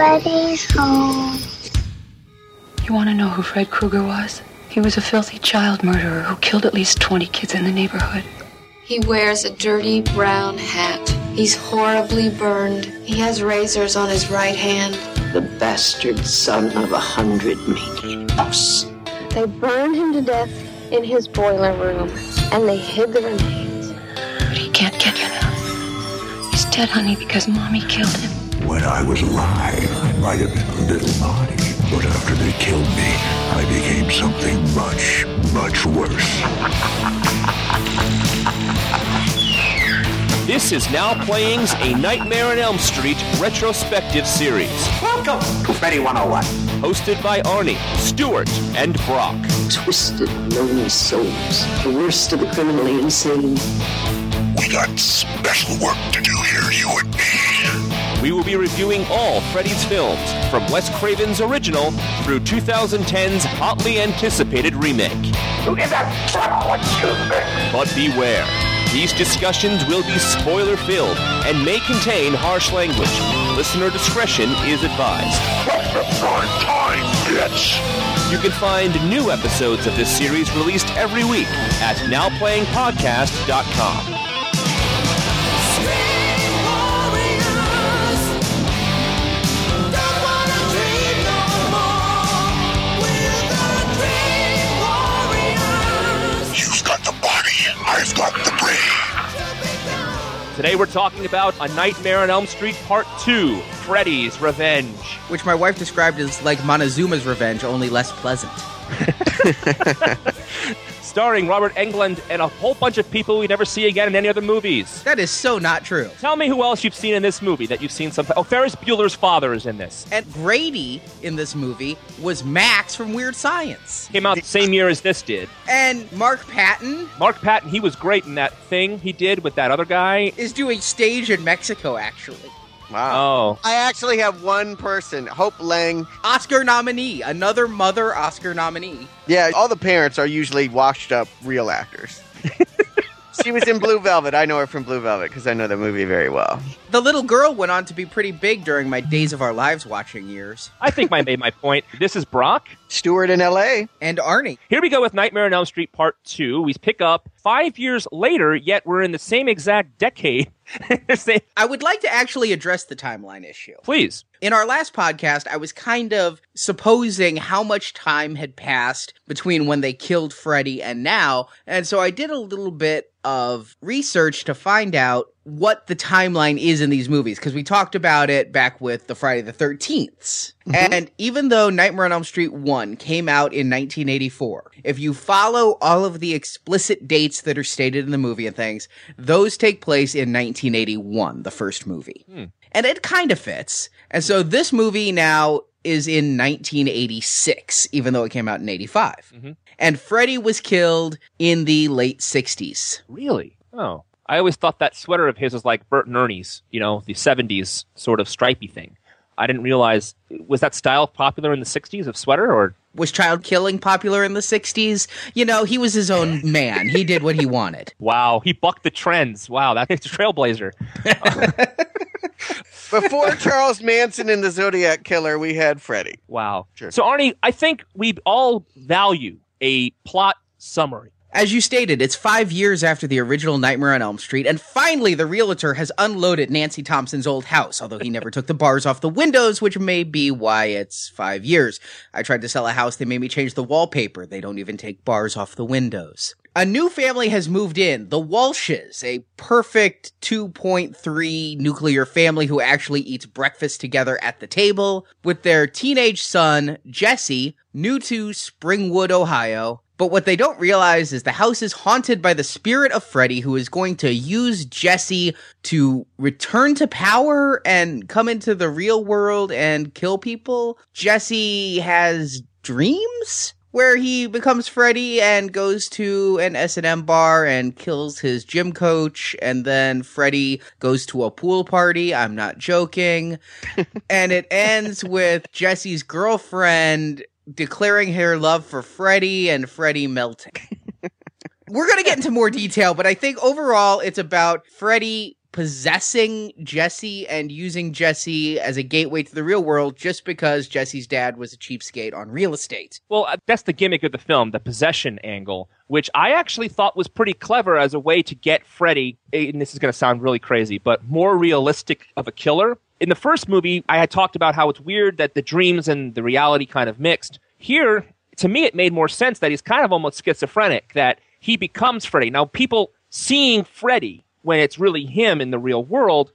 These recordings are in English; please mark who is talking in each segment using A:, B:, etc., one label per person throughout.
A: Freddy's home.
B: You want to know who Fred Krueger was? He was a filthy child murderer who killed at least 20 kids in the neighborhood.
C: He wears a dirty brown hat. He's horribly burned. He has razors on his right hand.
D: The bastard son of a hundred maniacs.
E: They burned him to death in his boiler room, and they hid the remains.
B: But he can't get you now. He's dead, honey, because Mommy killed him.
F: When I was alive, I might have been a little naughty, but after they killed me, I became something much, much worse.
G: This is now playing's A Nightmare on Elm Street retrospective series.
D: Welcome to Freddy 101.
G: Hosted by Arnie, Stuart, and Brock.
D: Twisted, lonely souls. The worst of the criminally insane.
F: We got special work to do here, you and me.
G: We will be reviewing all Freddy's films, from Wes Craven's original through 2010's hotly anticipated remake.
F: You in that trouble, excuse me.
G: But beware, these discussions will be spoiler filled and may contain harsh language. Listener discretion is advised.
F: What's the prime time, bitch?
G: You can find new episodes of this series released every week at nowplayingpodcast.com.
F: I've got the brain.
G: Today we're talking about A Nightmare on Elm Street Part 2, Freddy's Revenge.
H: which my wife described as like Montezuma's Revenge, only less pleasant.
G: Starring Robert Englund and a whole bunch of people we never see again in any other movies.
H: That is so not true.
G: Tell me who else you've seen in this movie that you've seen some. Oh, Ferris Bueller's father is in this.
H: And Grady in this movie was Max from Weird Science.
G: Came out the same year as this did.
H: And Mark Patton
G: Mark Patton, he was great in that thing he did with that other guy.
H: is doing stage in Mexico, actually.
I: Wow.
G: Oh,
I: I actually have one person, Hope Lange.
H: Oscar nominee, another mother Oscar nominee.
I: Yeah, all the parents are usually washed up real actors. she was in Blue Velvet. I know her from Blue Velvet because I know the movie very well.
H: The little girl went on to be pretty big during my Days of Our Lives watching years.
G: I think I made my point. This is Brock.
I: Stuart in L.A.
H: And Arnie.
G: Here we go with Nightmare on Elm Street Part 2. We pick up five years later, yet we're in the same exact decade.
H: I would like to actually address the timeline issue.
G: Please.
H: In our last podcast, I was kind of supposing how much time had passed between when they killed Freddy and now, and so I did a little bit of research to find out what the timeline is in these movies because we talked about it back with the Friday the 13th. Mm-hmm. And even though Nightmare on Elm Street 1 came out in 1984, if you follow all of the explicit dates that are stated in the movie and things, those take place in 1981, the first movie. Hmm. And it kind of fits. And so this movie now is in 1986, even though it came out in 85. Mm-hmm. And Freddy was killed in the late 60s.
G: Really? Oh. I always thought that sweater of his was like Bert and Ernie's, you know, the 70s sort of stripy thing. I didn't realize, was that style popular in the 60s of sweater or?
H: Was child killing popular in the 60s? You know, he was his own man. He did what he wanted.
G: Wow, he bucked the trends. Wow, that's a trailblazer.
I: Before Charles Manson and the Zodiac Killer, we had Freddy.
G: Wow.
I: Sure.
G: So, Arnie, I think we all value a plot summary.
H: As you stated, it's five years after the original Nightmare on Elm Street, and finally the realtor has unloaded Nancy Thompson's old house, although he never took the bars off the windows, which may be why it's five years. I tried to sell a house, they made me change the wallpaper. They don't even take bars off the windows. A new family has moved in, the Walshes, a perfect 2.3 nuclear family who actually eats breakfast together at the table with their teenage son, Jesse, new to Springwood, Ohio. But what they don't realize is the house is haunted by the spirit of Freddy, who is going to use Jesse to return to power and come into the real world and kill people. Jesse has dreams where he becomes Freddy and goes to an S&M bar and kills his gym coach and then Freddy goes to a pool party. I'm not joking. and it ends with Jesse's girlfriend declaring her love for Freddy and Freddy melting. We're going to get into more detail, but I think overall it's about Freddy possessing Jesse and using Jesse as a gateway to the real world just because Jesse's dad was a cheapskate on real estate.
G: Well, uh, that's the gimmick of the film, the possession angle, which I actually thought was pretty clever as a way to get Freddy, and this is going to sound really crazy, but more realistic of a killer. In the first movie, I had talked about how it's weird that the dreams and the reality kind of mixed. Here, to me, it made more sense that he's kind of almost schizophrenic, that he becomes Freddy. Now, people seeing Freddy when it's really him in the real world,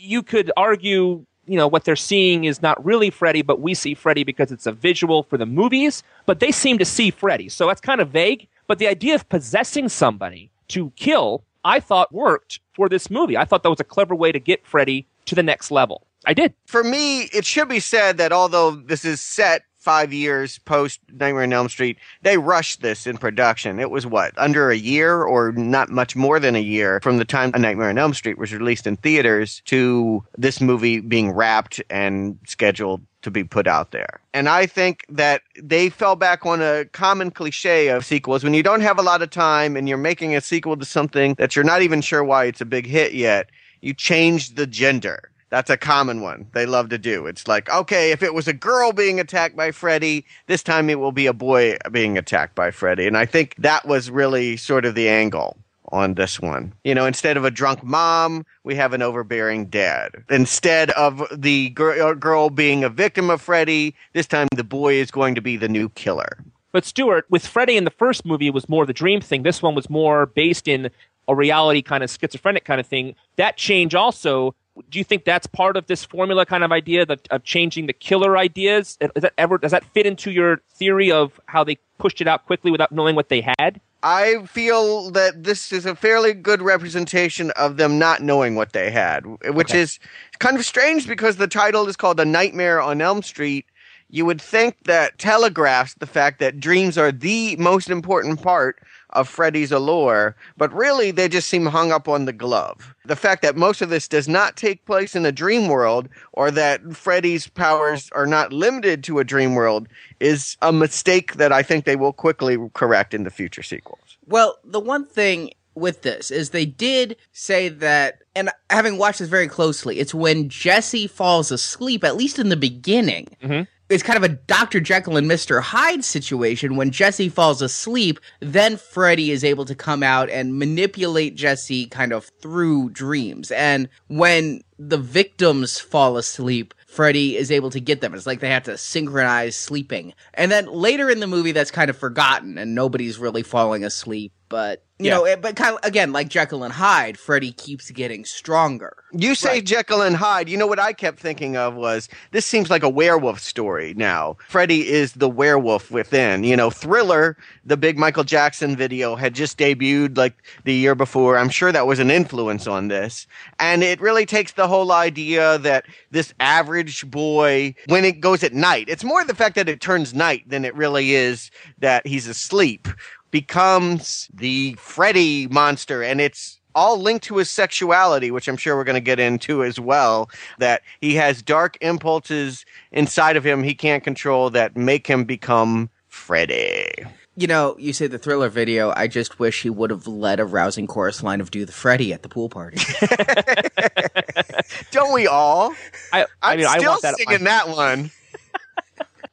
G: you could argue, you know, what they're seeing is not really Freddy, but we see Freddy because it's a visual for the movies, but they seem to see Freddy. So that's kind of vague. But the idea of possessing somebody to kill, I thought worked for this movie. I thought that was a clever way to get Freddy to the next level. I did.
I: For me, it should be said that although this is set five years post Nightmare on Elm Street, they rushed this in production. It was what, under a year or not much more than a year from the time A Nightmare on Elm Street was released in theaters to this movie being wrapped and scheduled to be put out there. And I think that they fell back on a common cliche of sequels. When you don't have a lot of time and you're making a sequel to something that you're not even sure why it's a big hit yet, you change the gender. That's a common one they love to do. It's like, okay, if it was a girl being attacked by Freddy, this time it will be a boy being attacked by Freddy. And I think that was really sort of the angle on this one. You know, instead of a drunk mom, we have an overbearing dad. Instead of the gr- uh, girl being a victim of Freddy, this time the boy is going to be the new killer.
G: But Stuart, with Freddy in the first movie, it was more the dream thing. This one was more based in a reality kind of schizophrenic kind of thing. That change also do you think that's part of this formula kind of idea that, of changing the killer ideas? Is that ever does that fit into your theory of how they pushed it out quickly without knowing what they had?
I: I feel that this is a fairly good representation of them not knowing what they had, which
G: Okay.
I: is kind of strange because the title is called A Nightmare on Elm Street. You would think that telegraphs the fact that dreams are the most important part of Freddy's allure, but really they just seem hung up on the glove. The fact that most of this does not take place in a dream world or that Freddy's powers are not limited to a dream world is a mistake that I think they will quickly correct in the future sequels.
H: Well, the one thing with this is they did say that, and having watched this very closely, it's when Jesse falls asleep, at least in the beginning. Mm-hmm. It's kind of a Dr. Jekyll and Mr. Hyde situation. When Jesse falls asleep, then Freddy is able to come out and manipulate Jesse kind of through dreams. And when the victims fall asleep, Freddy is able to get them. It's like they have to synchronize sleeping. And then later in the movie, that's kind of forgotten and nobody's really falling asleep. But, you
G: Yeah.
H: know, it, but kind of, again, like Jekyll and Hyde, Freddy keeps getting stronger.
I: You say
H: Right.
I: Jekyll and Hyde. You know what I kept thinking of was this seems like a werewolf story now. Freddy is the werewolf within. You know, Thriller, the big Michael Jackson video, had just debuted like the year before. I'm sure that was an influence on this. And it really takes the whole idea that this average boy, when it goes at night, it's more the fact that it turns night than it really is that he's asleep, becomes the Freddy monster. And it's all linked to his sexuality, which I'm sure we're going to get into as well. That he has dark impulses inside of him he can't control that make him become Freddy.
H: You know, you say the thriller video. I just wish he would have led a rousing chorus line of "Do the Freddy" at the pool party.
I: Don't we all?
G: I, I
I: I'm
G: mean, I
I: still
G: want that. at my-
I: singing that one.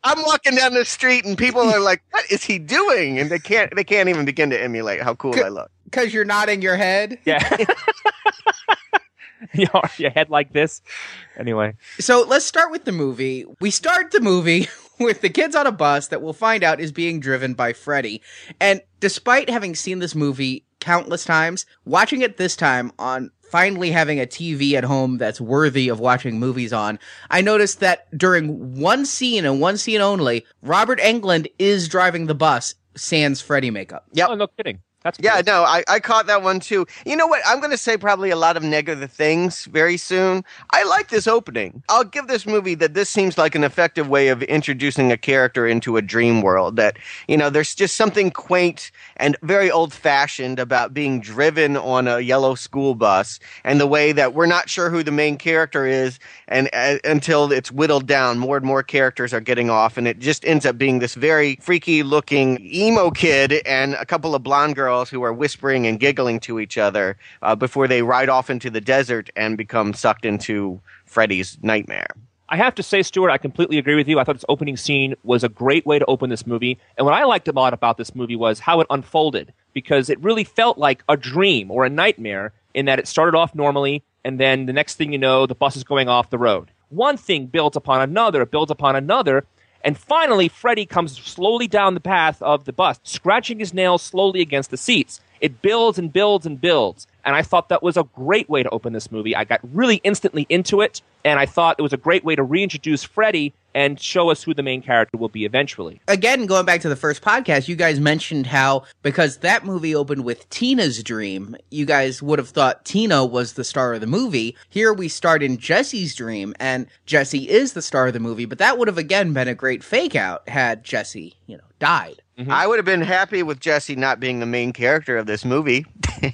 I: I'm walking down the street and people are like, "What is he doing?" And they can't. They can't even begin to emulate how cool I look.
H: Because you're nodding your head.
G: Yeah. your, your head like this. Anyway,
H: So let's start with the movie. We start the movie with the kids on a bus that we'll find out is being driven by Freddy. And despite having seen this movie countless times, watching it this time on finally having a TV at home that's worthy of watching movies on, I noticed that during one scene and one scene only, Robert Englund is driving the bus sans Freddy makeup.
I: Yep.
G: oh, no kidding. That's
I: Yeah,
G: cool.
I: no, I, I caught that one too. You know what? I'm going to say probably a lot of negative things very soon. I like this opening. I'll give this movie that this seems like an effective way of introducing a character into a dream world. That, you know, there's just something quaint and very old fashioned about being driven on a yellow school bus and the way that we're not sure who the main character is and uh, until it's whittled down, more and more characters are getting off and it just ends up being this very freaky looking emo kid and a couple of blonde girls girls who are whispering and giggling to each other uh, before they ride off into the desert and become sucked into Freddy's nightmare.
G: I have to say, Stuart, I completely agree with you. I thought this opening scene was a great way to open this movie. And what I liked a lot about this movie was how it unfolded, because it really felt like a dream or a nightmare in that it started off normally, and then the next thing you know, the bus is going off the road. One thing builds upon another, builds upon another, and finally, Freddy comes slowly down the path of the bus, scratching his nails slowly against the seats. It builds and builds and builds. And I thought that was a great way to open this movie. I got really instantly into it, and I thought it was a great way to reintroduce Freddy and show us who the main character will be eventually.
H: Again, going back to the first podcast, you guys mentioned how because that movie opened with Tina's dream, you guys would have thought Tina was the star of the movie. Here we start in Jesse's dream, and Jesse is the star of the movie, but that would have again been a great fake out had Jesse, you know, died.
I: Mm-hmm. I would have been happy with Jesse not being the main character of this movie.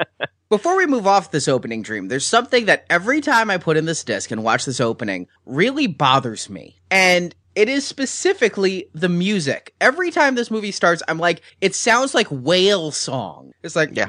H: Before we move off this opening dream, there's something that every time I put in this disc and watch this opening really bothers me. And it is specifically the music. Every time this movie starts, I'm like, it sounds like whale song. It's like,
I: yeah.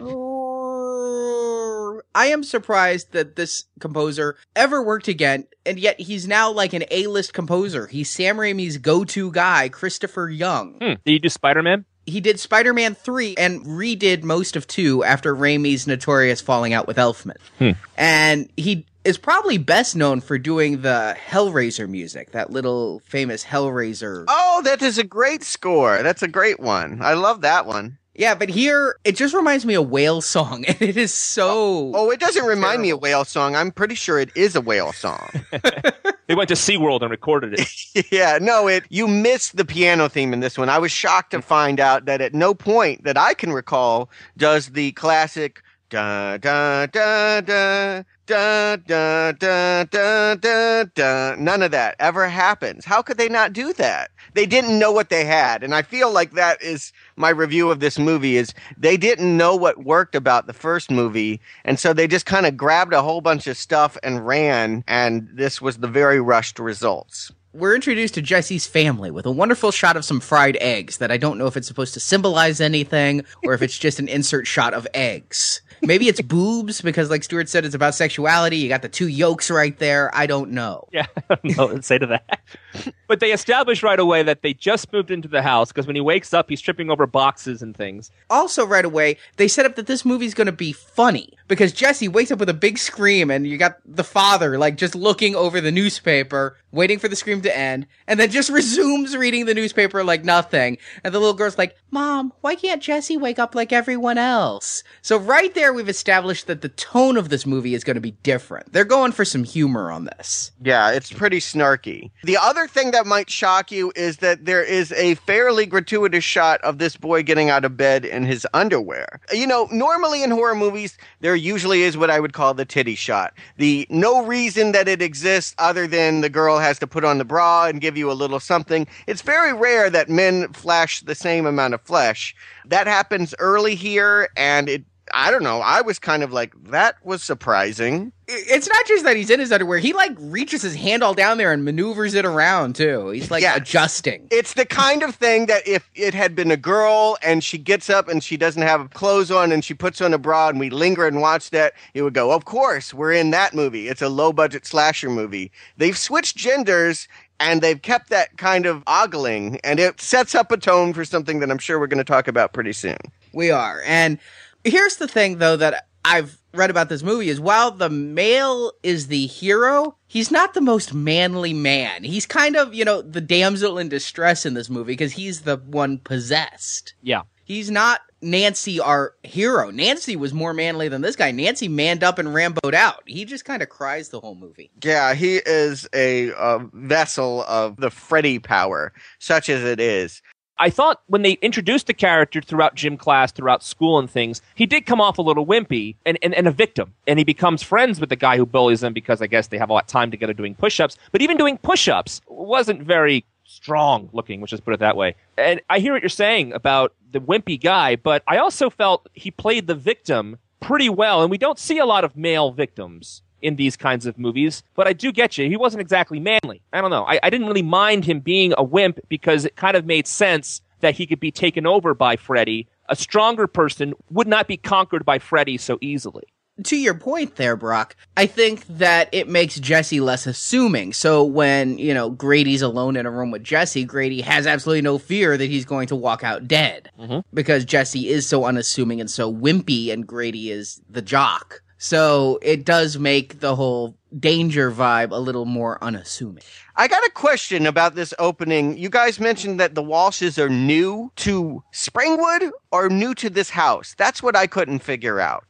H: I am surprised that this composer ever worked again, and yet he's now like an A-list composer. He's Sam Raimi's go-to guy, Christopher Young.
G: Hmm. Did you do Spider-Man?
H: He did Spider-Man 3 and redid most of 2 after Raimi's notorious falling out with Elfman.
G: Hmm.
H: And he is probably best known for doing the Hellraiser music, that little famous Hellraiser.
I: Oh, that is a great score. That's a great one. I love that one.
H: Yeah, but here it just reminds me of whale song, and it is so.
I: Oh, oh it doesn't remind terrible. me of whale song. I'm pretty sure it is a whale song.
G: they went to SeaWorld and recorded
I: it. yeah, no, it. You missed the piano theme in this one. I was shocked to find out that at no point that I can recall does the classic da da da da da da da da da da. None of that ever happens. How could they not do that? They didn't know what they had, and I feel like that is my review of this movie. Is they didn't know what worked about the first movie, and so they just kind of grabbed a whole bunch of stuff and ran, and this was the very rushed results
H: we're introduced to Jesse's family with a wonderful shot of some fried eggs that I don't know if it's supposed to symbolize anything or if it's just an insert shot of eggs. Maybe it's boobs because, like Stuart said, it's about sexuality. You got the two yolks right there. I don't know.
G: Yeah, I don't know what to say to that. but they establish right away that they just moved into the house because when he wakes up, he's tripping over boxes and things.
H: Also, right away, they set up that this movie's going to be funny because Jesse wakes up with a big scream and you got the father like just looking over the newspaper, waiting for the scream to end, and then just resumes reading the newspaper like nothing. And the little girl's like, Mom, why can't Jesse wake up like everyone else? So right there, we've established that the tone of this movie is going to be different. They're going for some humor on this.
I: Yeah, it's pretty snarky. The other thing that might shock you is that there is a fairly gratuitous shot of this boy getting out of bed in his underwear. You know, normally in horror movies, there usually is what I would call the titty shot. The no reason that it exists other than the girl has to put on the bra and give you a little something. It's very rare that men flash the same amount of flesh. That happens early here, and it I don't know. I was kind of like, that was surprising.
H: It's not just that he's in his underwear. He like reaches his hand all down there and maneuvers it around too. He's like yeah. adjusting.
I: It's the kind of thing that if it had been a girl and she gets up and she doesn't have clothes on and she puts on a bra and we linger and watch that, it would go, of course, we're in that movie. It's a low budget slasher movie. They've switched genders and they've kept that kind of ogling and it sets up a tone for something that I'm sure we're going to talk about pretty soon.
H: We are. And Here's the thing though that I've read about this movie is while the male is the hero, he's not the most manly man. He's kind of, you know, the damsel in distress in this movie because he's the one possessed.
G: Yeah.
H: He's not Nancy, our hero. Nancy was more manly than this guy. Nancy manned up and ramboed out. He just kind of cries the whole movie.
I: Yeah, he is a, a vessel of the Freddy power, such as it is.
G: I thought when they introduced the character throughout gym class, throughout school and things, he did come off a little wimpy and, and, and a victim. And he becomes friends with the guy who bullies him because I guess they have a lot of time together doing push ups. But even doing push ups wasn't very strong looking, which is put it that way. And I hear what you're saying about the wimpy guy, but I also felt he played the victim pretty well. And we don't see a lot of male victims in these kinds of movies, but I do get you. He wasn't exactly manly. I don't know. I, I didn't really mind him being a wimp because it kind of made sense that he could be taken over by Freddy a stronger person would not be conquered by Freddy so easily.
H: to your point there, Brock, I think that it makes Jesse less assuming. So when, you know, Grady's alone in a room with Jesse, Grady has absolutely no fear that he's going to walk out dead mm-hmm. because Jesse is so unassuming and so wimpy and Grady is the jock. So it does make the whole danger vibe a little more unassuming.
I: I got a question about this opening. You guys mentioned that the Walshes are new to Springwood or new to this house. That's what I couldn't figure out.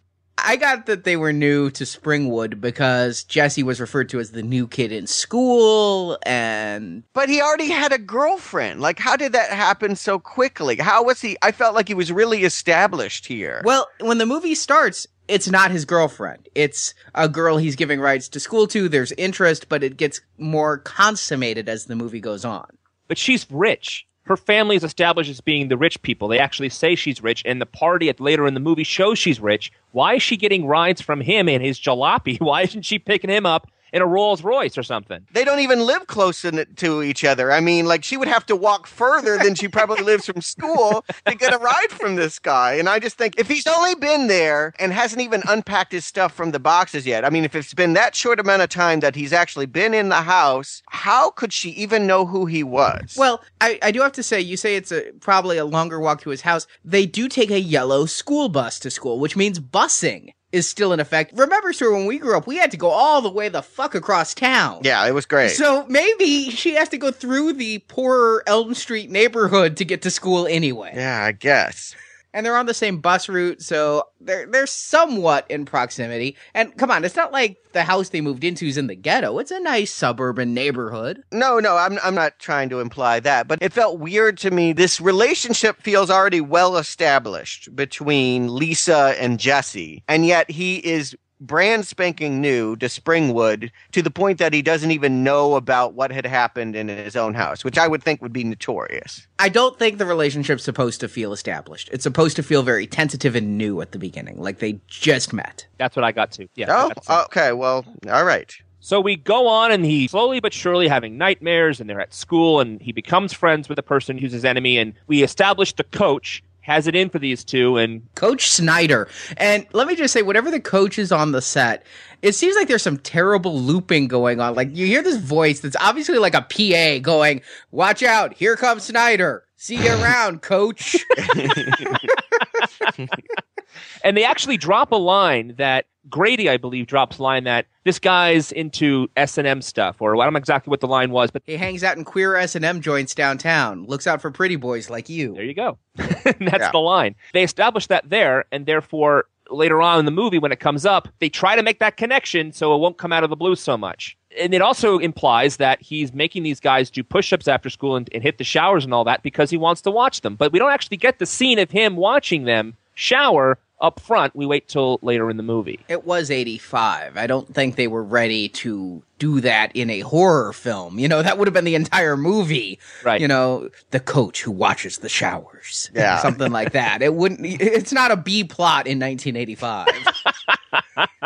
H: I got that they were new to Springwood because Jesse was referred to as the new kid in school and
I: But he already had a girlfriend. Like, how did that happen so quickly? How was he? I felt like he was really established here.
H: Well, when the movie starts, it's not his girlfriend. It's a girl he's giving rides to school to. There's interest, but it gets more consummated as the movie goes on.
G: But she's rich. Her family is established as being the rich people. They actually say she's rich, and the party at later in the movie shows she's rich. Why is she getting rides from him in his jalopy? Why isn't she picking him up in a Rolls Royce or something?
I: They don't even live close to to each other. I mean, like she would have to walk further than she probably lives from school to get a ride from this guy. And I just think if he's only been there and hasn't even unpacked his stuff from the boxes yet, I mean, if it's been that short amount of time that he's actually been in the house, how could she even know who he was?
H: Well, I, I do have to say, you say it's a probably a longer walk to his house. They do take a yellow school bus to school, which means busing is still in effect. Remember, sir, when we grew up, we had to go all the way the fuck across town.
I: yeah, it was great.
H: So maybe she has to go through the poorer Elm Street neighborhood to get to school anyway.
I: yeah, I guess.
H: And they're on the same bus route, so they're they're somewhat in proximity. And come on, it's not like the house they moved into is in the ghetto. It's a nice suburban neighborhood.
I: No, no, I'm I'm not trying to imply that, but it felt weird to me. This relationship feels already well established between Lisa and Jesse, and yet he is brand spanking new to Springwood to the point that he doesn't even know about what had happened in his own house, which I would think would be notorious.
H: I don't think the relationship's supposed to feel established. It's supposed to feel very tentative and new at the beginning, like they just met.
G: That's what I got to. Yeah.
I: Oh,
G: that's it.
I: okay. Well, all right.
G: So we go on, and he's slowly but surely having nightmares, and they're at school, and he becomes friends with the person who's his enemy, and we establish the coach has it in for these two, and
H: Coach Snyder. And let me just say, whatever the coach is on the set, it seems like there's some terrible looping going on. Like you hear this voice that's obviously like a PA going, watch out, here comes Snyder. See you around, coach.
G: and they actually drop a line that Grady, I believe, drops a line that this guy's into S and M stuff, or I don't know exactly what the line was, but
H: he hangs out in queer S&M joints downtown. Looks out for pretty boys like you.
G: there you go. That's
I: Yeah.
G: the line. They established that there, and therefore later on in the movie when it comes up, they try to make that connection so it won't come out of the blue so much. And it also implies that he's making these guys do push-ups after school and, and hit the showers and all that because he wants to watch them. But we don't actually get the scene of him watching them shower up front. We wait till later in the movie.
H: It was 85. I don't think they were ready to do that in a horror film. You know, that would have been the entire movie.
G: Right.
H: You know, the coach who watches the showers.
I: Yeah.
H: Something like that. It wouldn't, it's not a B plot in 1985.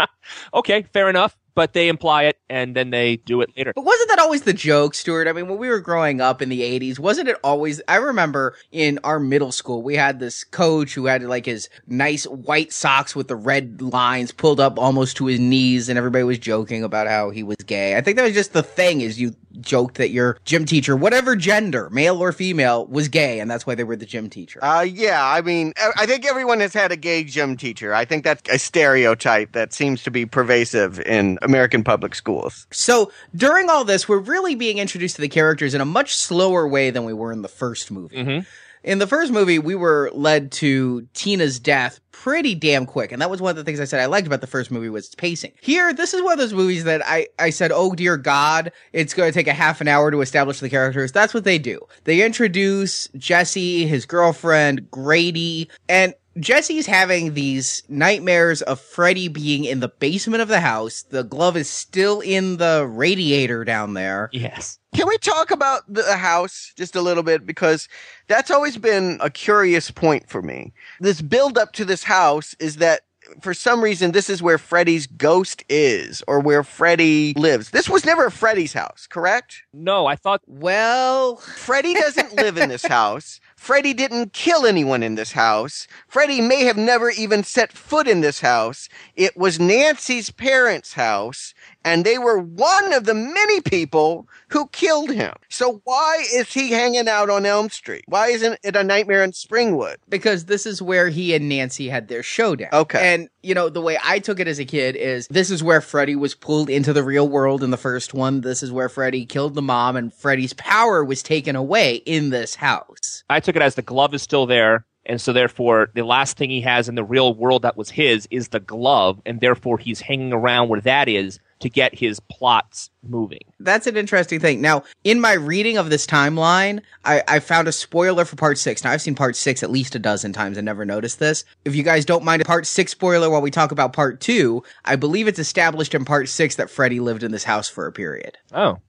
G: Okay, fair enough. But they imply it and then they do it later.
H: But wasn't that always the joke, Stuart? I mean, when we were growing up in the 80s, wasn't it always? I remember in our middle school, we had this coach who had like his nice white socks with the red lines pulled up almost to his knees, and everybody was joking about how he was gay. I think that was just the thing is you joked that your gym teacher, whatever gender, male or female, was gay, and that's why they were the gym teacher.
I: Uh, yeah, I mean, I- I think everyone has had a gay gym teacher. I think that's a stereotype that seems to be pervasive in American public schools.
H: So during all this, we're really being introduced to the characters in a much slower way than we were in the first movie. Mm-hmm. In the first movie, we were led to Tina's death pretty damn quick. And that was one of the things I said I liked about the first movie was its pacing. Here, this is one of those movies that I, I said, oh dear God, it's going to take a half an hour to establish the characters. That's what they do. They introduce Jesse, his girlfriend, Grady, and Jesse's having these nightmares of Freddy being in the basement of the house. The glove is still in the radiator down there.
G: Yes.
I: Can we talk about the house just a little bit? Because that's always been a curious point for me. This build up to this house is that for some reason, this is where Freddy's ghost is or where Freddy lives. This was never Freddy's house, correct?
G: No, I thought
H: Well,
I: Freddy doesn't live in this house. Freddy didn't kill anyone in this house. Freddy may have never even set foot in this house. It was Nancy's parents' house, and they were one of the many people who killed him. So why is he hanging out on Elm Street? Why isn't it a nightmare in Springwood?
H: because this is where he and Nancy had their showdown.
I: Okay.
H: And, you know, the way I took it as a kid is this is where Freddy was pulled into the real world in the first one. This is where Freddy killed the mom and Freddy's power was taken away in this house.
G: I took it as the glove is still there. And so therefore, the last thing he has in the real world that was his is the glove. And therefore, he's hanging around where that is to get his plots moving.
H: That's an interesting thing. Now, in my reading of this timeline, I, I found a spoiler for part six. Now, I've seen part six at least a dozen times and never noticed this. If you guys don't mind a part six spoiler while we talk about part two, I believe it's established in part six that Freddy lived in this house for a period.
G: Oh.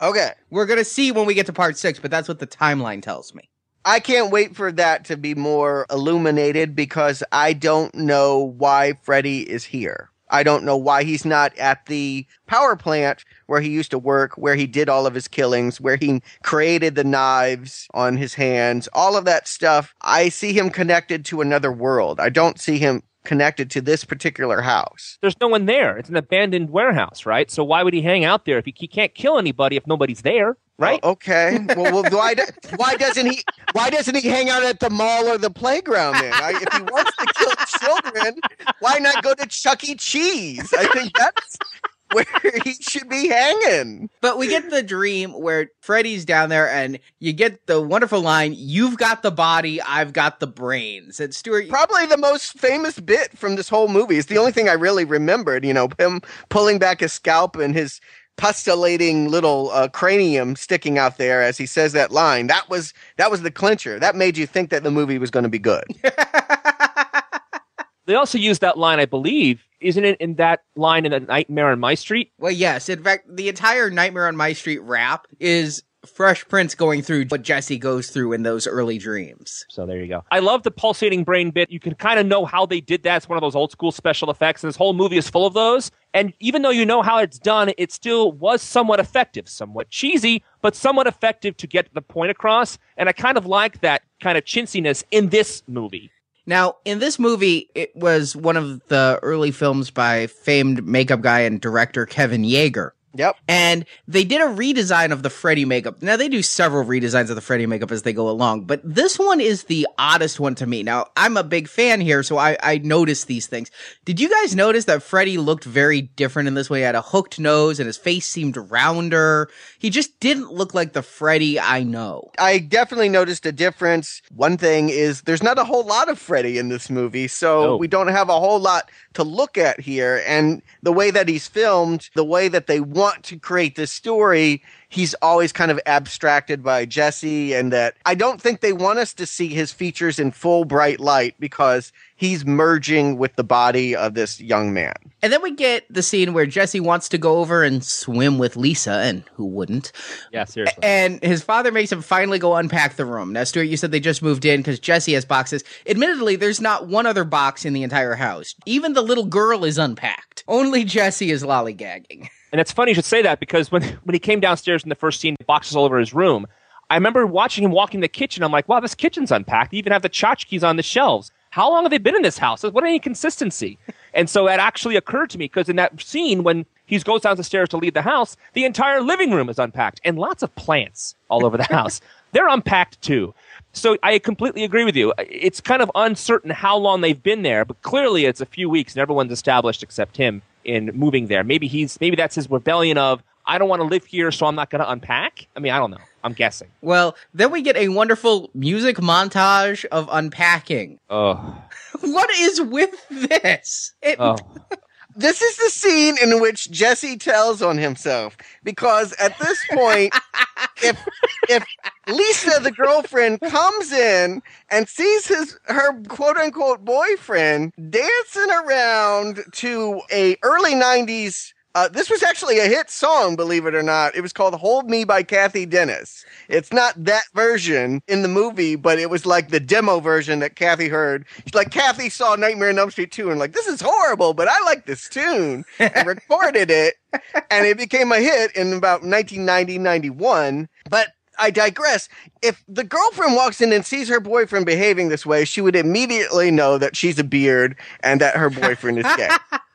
I: Okay.
H: We're gonna see when we get to part six, but that's what the timeline tells me.
I: I can't wait for that to be more illuminated because I don't know why Freddy is here. I don't know why he's not at the power plant where he used to work, where he did all of his killings, where he created the knives on his hands, all of that stuff. I see him connected to another world. I don't see him connected to this particular house.
G: There's no one there. It's an abandoned warehouse, right? So why would he hang out there if he, he can't kill anybody if nobody's there, right?
I: Oh, okay. Well, well why, do, why doesn't he? Why doesn't he hang out at the mall or the playground? Then, I, if he wants to kill children, why not go to Chuck E. Cheese? I think that's where he should be hanging.
H: But we get the dream where Freddy's down there and you get the wonderful line, You've got the body, I've got the brains. And Stuart,
I: Probably the most famous bit from this whole movie. It's the only thing I really remembered. You know, him pulling back his scalp and his pustulating little uh, cranium sticking out there as he says that line. That was that was the clincher. That made you think that the movie was going to be good.
G: They also used that line, I believe, isn't it in that line in A Nightmare on My Street?
H: well, yes, in fact, the entire Nightmare on My Street rap is Fresh Prince going through what Jesse goes through in those early dreams.
G: So there you go. I love the pulsating brain bit. You can kind of know how they did that. It's one of those old school special effects, and this whole movie is full of those. And even though you know how it's done, it still was somewhat effective, somewhat cheesy, but somewhat effective to get the point across. And I kind of like that kind of chintziness in this movie.
H: Now, in this movie, it was one of the early films by famed makeup guy and director Kevin Yagher.
I: Yep.
H: And they did a redesign of the Freddy makeup. Now they do several redesigns of the Freddy makeup as they go along, but this one is the oddest one to me. Now I'm a big fan here, so I, I noticed these things. Did you guys notice that Freddy looked very different in this way? He had a hooked nose and his face seemed rounder. He just didn't look like the Freddy I know.
I: I definitely noticed a difference. One thing is there's not a whole lot of Freddy in this movie, so
G: No.
I: we don't have a whole lot to look at here. And the way that he's filmed, the way that they want to create this story, he's always kind of abstracted by Jesse, and that I don't think they want us to see his features in full bright light because he's merging with the body of this young man.
H: And then we get the scene where Jesse wants to go over and swim with Lisa, and who wouldn't?
G: Yeah, seriously.
H: And his father makes him finally go unpack the room. Now, Stuart, you said they just moved in because Jesse has boxes. Admittedly, there's not one other box in the entire house. Even the little girl is unpacked. Only Jesse is lollygagging.
G: And it's funny you should say that because when when he came downstairs in the first scene, boxes all over his room. I remember watching him walking the kitchen. I'm like, wow, this kitchen's unpacked. They even have the tchotchkes on the shelves. How long have they been in this house? What any consistency? and so it actually occurred to me because in that scene when he goes down the stairs to leave the house, the entire living room is unpacked and lots of plants all over the house. They're unpacked too. So I completely agree with you. It's kind of uncertain how long they've been there, but clearly it's a few weeks and everyone's established except him in moving there. Maybe he's maybe that's his rebellion of I don't want to live here, so I'm not going to unpack. I mean, I don't know. I'm guessing.
H: Well, then we get a wonderful music montage of unpacking.
G: Oh,
H: What is with this? It,
G: oh.
I: This is the scene in which Jesse tells on himself because at this point, if if Lisa, the girlfriend, comes in and sees his her quote unquote boyfriend dancing around to a early '90s. Uh, this was actually a hit song, believe it or not. It was called "Hold Me" by Cathy Dennis. It's not that version in the movie, but it was like the demo version that Cathy heard. She's like Cathy saw Nightmare on Elm Street 2 and like, this is horrible, but I like this tune and recorded it. And it became a hit in about 1990, 91. But I digress. If the girlfriend walks in and sees her boyfriend behaving this way, she would immediately know that she's a beard and that her boyfriend is gay.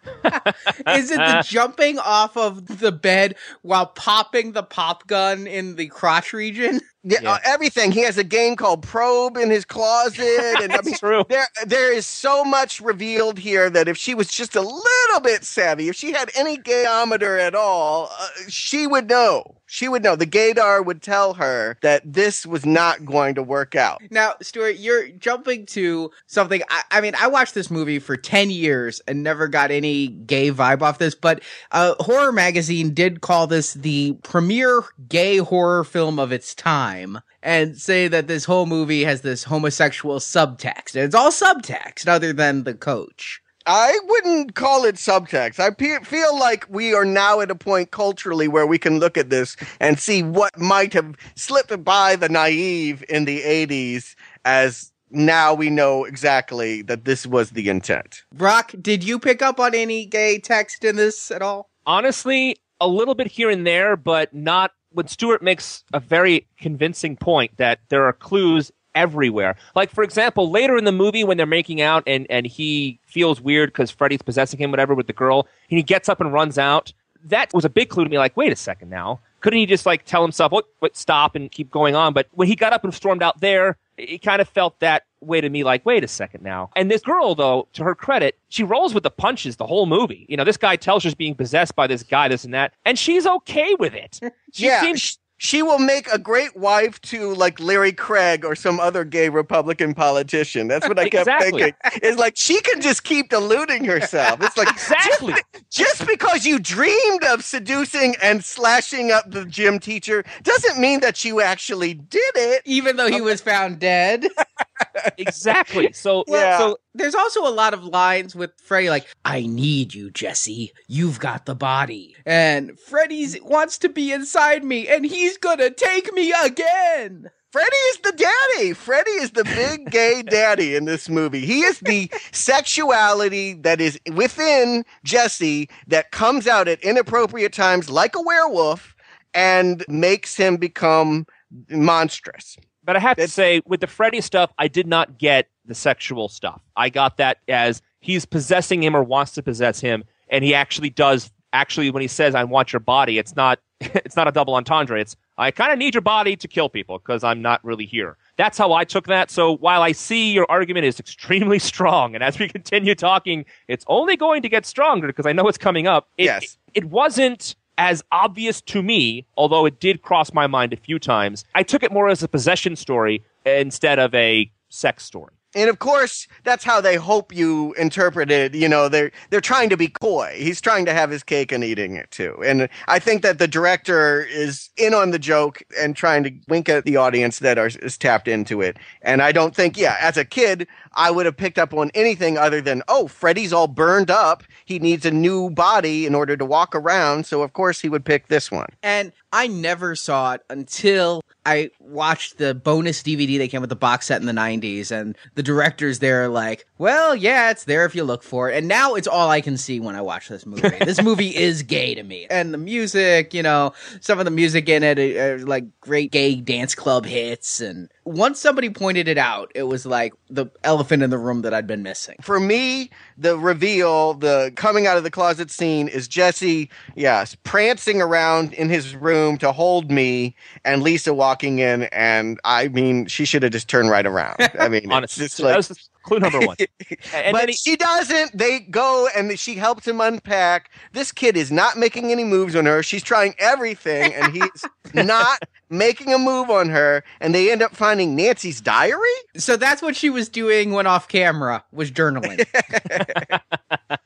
H: Is it the jumping off of the bed while popping the pop gun in the crotch region?
I: Yeah,
G: Yeah.
I: Uh, everything. He has a game called Probe in his closet, and I
G: That's
I: mean,
G: true.
I: there there is so much revealed here that if she was just a little bit savvy, if she had any gayometer at all, uh, she would know. She would know. The gaydar would tell her that this was not going to work out.
H: Now, Stuart, you're jumping to something. I, I mean, I watched this movie for 10 years and never got any gay vibe off this, but uh, Horror Magazine did call this the premier gay horror film of its time and say that this whole movie has this homosexual subtext. And it's all subtext other than the coach.
I: I wouldn't call it subtext. I pe- feel like we are now at a point culturally where we can look at this and see what might have slipped by the naive in the 80s as now we know exactly that this was the intent.
H: Brock, did you pick up on any gay text in this at all?
G: honestly, a little bit here and there, but not when Stuart makes a very convincing point that there are clues everywhere. Like, for example, later in the movie when they're making out and, and he feels weird because Freddy's possessing him, whatever, with the girl, and he gets up and runs out. That was a big clue to me. Like, wait a second now. Couldn't he just like tell himself, what, what, stop and keep going on? But when he got up and stormed out there, it kind of felt that way to me, like, wait a second now. And this girl, though, to her credit, she rolls with the punches the whole movie. You know, this guy tells her she's being possessed by this guy, this and that, and she's okay with it. She
I: yeah,
G: seems
I: sh- she will make a great wife to like Larry Craig or some other gay Republican politician. That's what I kept
G: Exactly.
I: thinking. It's like she can just keep deluding herself. It's like
G: Exactly.
I: just, just because you dreamed of seducing and slashing up the gym teacher doesn't mean that you actually did it.
H: Even though he was found dead.
G: exactly. So,
I: Yeah.
G: so
H: There's also a lot of lines with Freddy like, I need you, Jesse. You've got the body. And Freddy's wants to be inside me and he's gonna take me again.
I: Freddy is the daddy. Freddy is the big gay daddy in this movie. He is the sexuality that is within Jesse that comes out at inappropriate times like a werewolf and makes him become monstrous.
G: But I have to say, with the Freddy stuff, I did not get the sexual stuff. I got that as he's possessing him or wants to possess him, and he actually does. Actually, when he says "I want your body," it's not. It's not a double entendre. It's I kind of need your body to kill people because I'm not really here. That's how I took that. So while I see your argument is extremely strong, and as we continue talking, it's only going to get stronger because I know it's coming up. It,
I: Yes.
G: it wasn't as obvious to me, although it did cross my mind a few times. I took it more as a possession story instead of a sex story.
I: And of course, that's how they hope you interpret it. You know, they're they're trying to be coy. He's trying to have his cake and eating it too. And I think that the director is in on the joke and trying to wink at the audience that are, is tapped into it. And I don't think, yeah, as a kid, I would have picked up on anything other than, oh, Freddy's all burned up. He needs a new body in order to walk around. So of course he would pick this one.
H: And I never saw it until I watched the bonus DVD that came with the box set in the 90s. And the directors there are like, well, yeah, it's there if you look for it. And now it's all I can see when I watch this movie. this movie is gay to me. And the music, you know, some of the music in it are, are like great gay dance club hits. And once somebody pointed it out, it was like the elephant in the room that I'd been missing.
I: for me, the reveal, the coming out of the closet scene is Jesse, yes, prancing around in his room to hold me, and Lisa walking in, and I mean, she should have just turned right around. I mean, it's
G: Honestly,
I: just
G: that
I: like.
G: was clue number one.
I: But
G: he-
I: she doesn't. They go and she helps him unpack. This kid is not making any moves on her. She's trying everything, and he's not making a move on her. And they end up finding Nancy's diary.
H: So that's what she was doing when off camera, was journaling.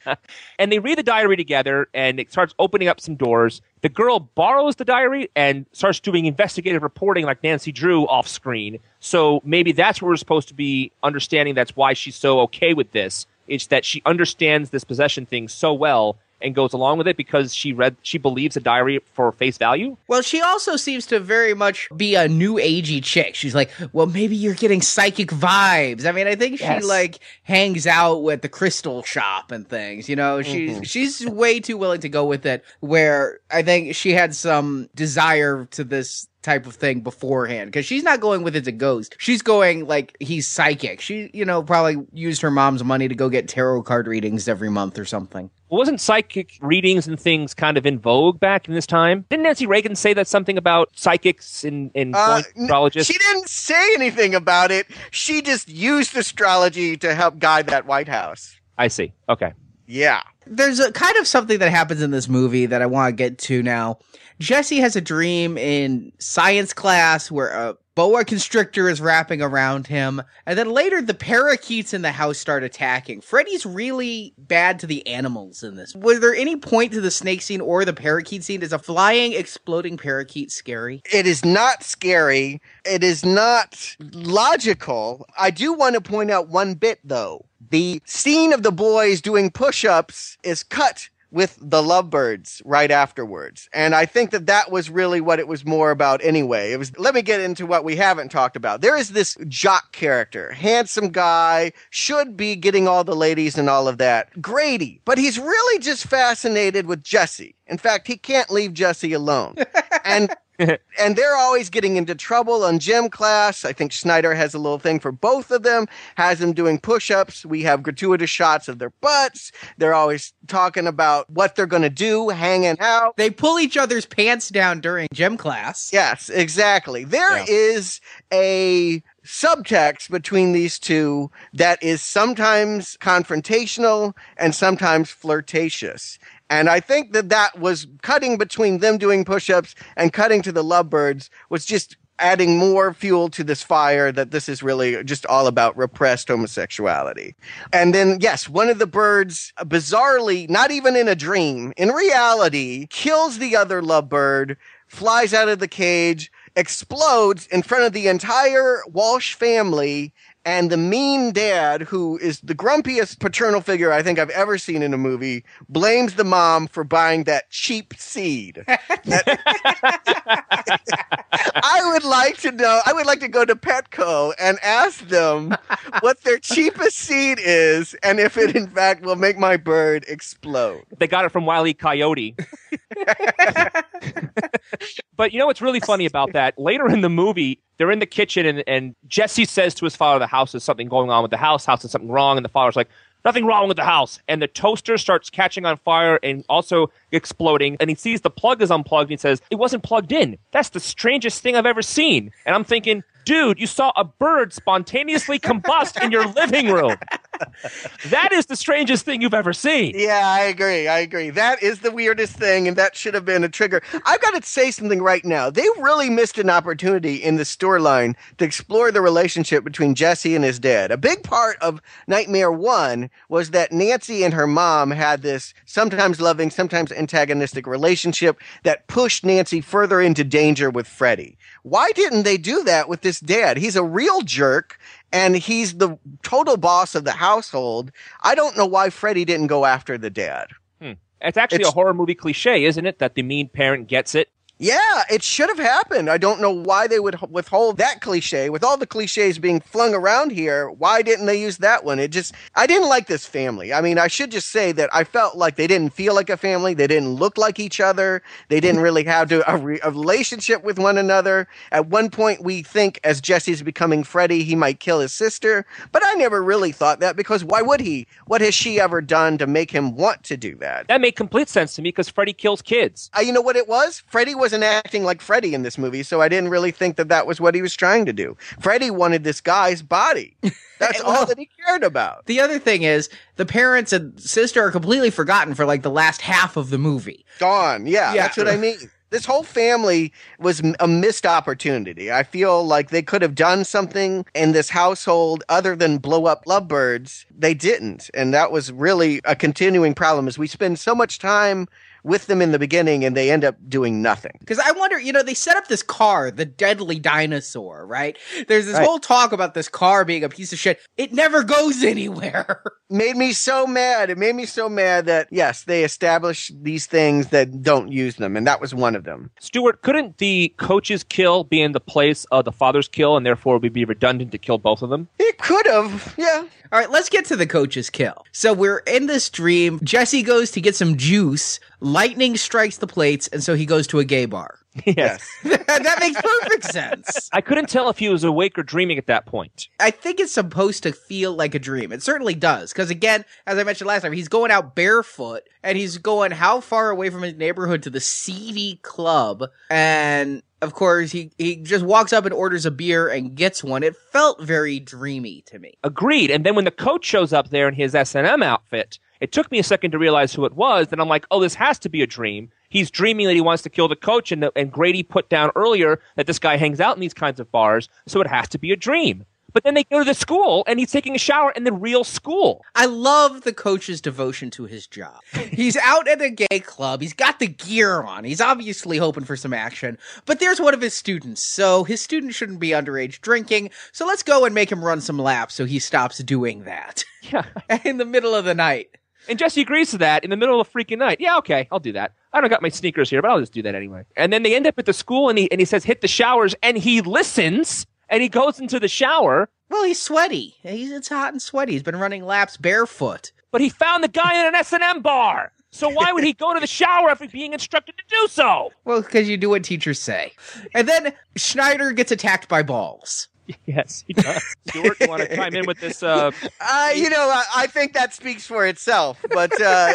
G: and they read the diary together and it starts opening up some doors. The girl borrows the diary and starts doing investigative reporting like Nancy Drew off screen. So maybe that's what we're supposed to be understanding. That's why she's so okay with this. It's that she understands this possession thing so well and goes along with it because she read, she believes a diary for face value.
H: Well, she also seems to very much be a new agey chick. She's like, well, maybe you're getting psychic vibes. I mean, I think
G: Yes.
H: she like hangs out with the crystal shop and things. You know, she's mm-hmm. she's way too willing to go with it. Where I think she had some desire to this type of thing beforehand because she's not going with it's a ghost. She's going like he's psychic. She, you know, probably used her mom's money to go get tarot card readings every month or something.
G: Wasn't psychic readings and things kind of in vogue back in this time? Didn't Nancy Reagan say that something about psychics and, and
I: Uh,
G: going to
I: n- She didn't say anything about it. She just used astrology to help guide that White House.
G: I see. Okay.
I: Yeah.
H: There's a kind of something that happens in this movie that I want to get to now. Jesse has a dream in science class where a boa constrictor is wrapping around him. And then later the parakeets in the house start attacking. Freddy's really bad to the animals in this. Was there any point to the snake scene or the parakeet scene? Is a flying, exploding parakeet scary?
I: It is not scary. It is not logical. I do want to point out one bit, though. The scene of the boys doing push ups is cut with the lovebirds right afterwards. And I think that that was really what it was more about anyway. It was, let me get into what we haven't talked about. There is this jock character, handsome guy, should be getting all the ladies and all of that. Grady, but he's really just fascinated with Jesse. In fact, he can't leave Jesse alone. And and they're always getting into trouble on gym class. I think Schneider has a little thing for both of them, has them doing push ups. We have gratuitous shots of their butts. They're always talking about what they're going to do, hanging out.
H: They pull each other's pants down during gym class.
I: Yes, exactly. There
G: Yeah.
I: is a subtext between these two that is sometimes confrontational and sometimes flirtatious. And I think that that was cutting between them doing push-ups and cutting to the lovebirds was just adding more fuel to this fire that this is really just all about repressed homosexuality. And then, yes, one of the birds, uh, bizarrely, not even in a dream, in reality, kills the other lovebird, flies out of the cage, explodes in front of the entire Walsh family. And the mean dad, who is the grumpiest paternal figure I think I've ever seen in a movie, blames the mom for buying that cheap seed. That- would like to know, I would like to go to Petco and ask them what their cheapest seed is and if it in fact will make my bird explode.
G: They got it from Wile E. Coyote. but you know what's really funny about that? Later in the movie, they're in the kitchen and, and Jesse says to his father, the house is something going on with the house, house is something wrong, and the father's like, nothing wrong with the house. And the toaster starts catching on fire and also exploding, and he sees the plug is unplugged and he says, It wasn't plugged in. That's the strangest thing I've ever seen. And I'm thinking, dude, you saw a bird spontaneously combust in your living room. That is the strangest thing you've ever seen.
I: Yeah, I agree. I agree. That is the weirdest thing, and that should have been a trigger. I've got to say something right now. They really missed an opportunity in the storyline to explore the relationship between Jesse and his dad. A big part of Nightmare 1 was that Nancy and her mom had this sometimes loving, sometimes antagonistic relationship that pushed Nancy further into danger with Freddy. Why didn't they do that with this dad? He's a real jerk and he's the total boss of the household. I don't know why Freddy didn't go after the dad. Hmm.
G: It's actually
I: It's-
G: a horror movie cliche, isn't it? That the mean parent gets it.
I: Yeah, it should have happened. I don't know why they would withhold that cliche. With all the cliches being flung around here, why didn't they use that one? It just, I didn't like this family. I mean, I should just say that I felt like they didn't feel like a family. They didn't look like each other. They didn't really have to, a, re, a relationship with one another. At one point, we think as Jesse's becoming Freddy, he might kill his sister. But I never really thought that because why would he? What has she ever done to make him want to do that?
G: That made complete sense to me because Freddy kills kids.
I: Uh, you know what it was? Freddy wasn't acting like Freddy in this movie, so I didn't really think that that was what he was trying to do. Freddy wanted this guy's body. That's all that he cared about.
H: The other thing is the parents and sister are completely forgotten for like the last half of the movie.
I: Gone. Yeah,
H: Yeah.
I: that's what I mean. This whole family was a missed opportunity. I feel like they could have done something in this household other than blow up lovebirds. They didn't. And that was really a continuing problem as we spend so much time with them in the beginning and they end up doing nothing.
H: Because I wonder, you know, they set up this car, the deadly dinosaur, right? There's this
I: Right.
H: whole talk about this car being a piece of shit. It never goes anywhere.
I: made me so mad. It made me so mad that yes, they establish these things that don't use them, and that was one of them.
G: Stuart, couldn't the coach's kill be in the place of the father's kill, and therefore it would be redundant to kill both of them?
I: It could have, yeah.
H: All right, let's get to the coach's kill. So we're in this dream. Jesse goes to get some juice. Lightning strikes the plates, and so he goes to a gay bar.
G: yes.
H: that makes perfect sense.
G: I couldn't tell if he was awake or dreaming at that point.
H: I think it's supposed to feel like a dream. It certainly does. Because again, as I mentioned last time, he's going out barefoot and he's going how far away from his neighborhood to the seedy club. And of course, he, he just walks up and orders a beer and gets one. It felt very dreamy to me.
G: Agreed. And then when the coach shows up there in his S&M outfit, it took me a second to realize who it was. Then I'm like, oh, this has to be a dream. He's dreaming that he wants to kill the coach, and, and Grady put down earlier that this guy hangs out in these kinds of bars, so it has to be a dream. But then they go to the school, and he's taking a shower in the real school.
H: I love the coach's devotion to his job. He's out at a gay club. He's got the gear on. He's obviously hoping for some action. But there's one of his students, so his student shouldn't be underage drinking. So let's go and make him run some laps so he stops doing that.
G: Yeah.
H: in the middle of the night.
G: And Jesse agrees to that in the middle of a freaking night. Yeah, okay, I'll do that. I don't got my sneakers here, but I'll just do that anyway. And then they end up at the school and he and he says hit the showers and he listens and he goes into the shower.
H: Well, he's sweaty. He's it's hot and sweaty. He's been running laps barefoot.
G: But he found the guy in an S&M bar. So why would he go to the shower after being instructed to do so?
H: Well, because you do what teachers say. And then Schneider gets attacked by balls.
G: Yes, he does. Stuart, you want to chime in with this? Uh,
I: Uh, you know, I, I think that speaks for itself. But uh,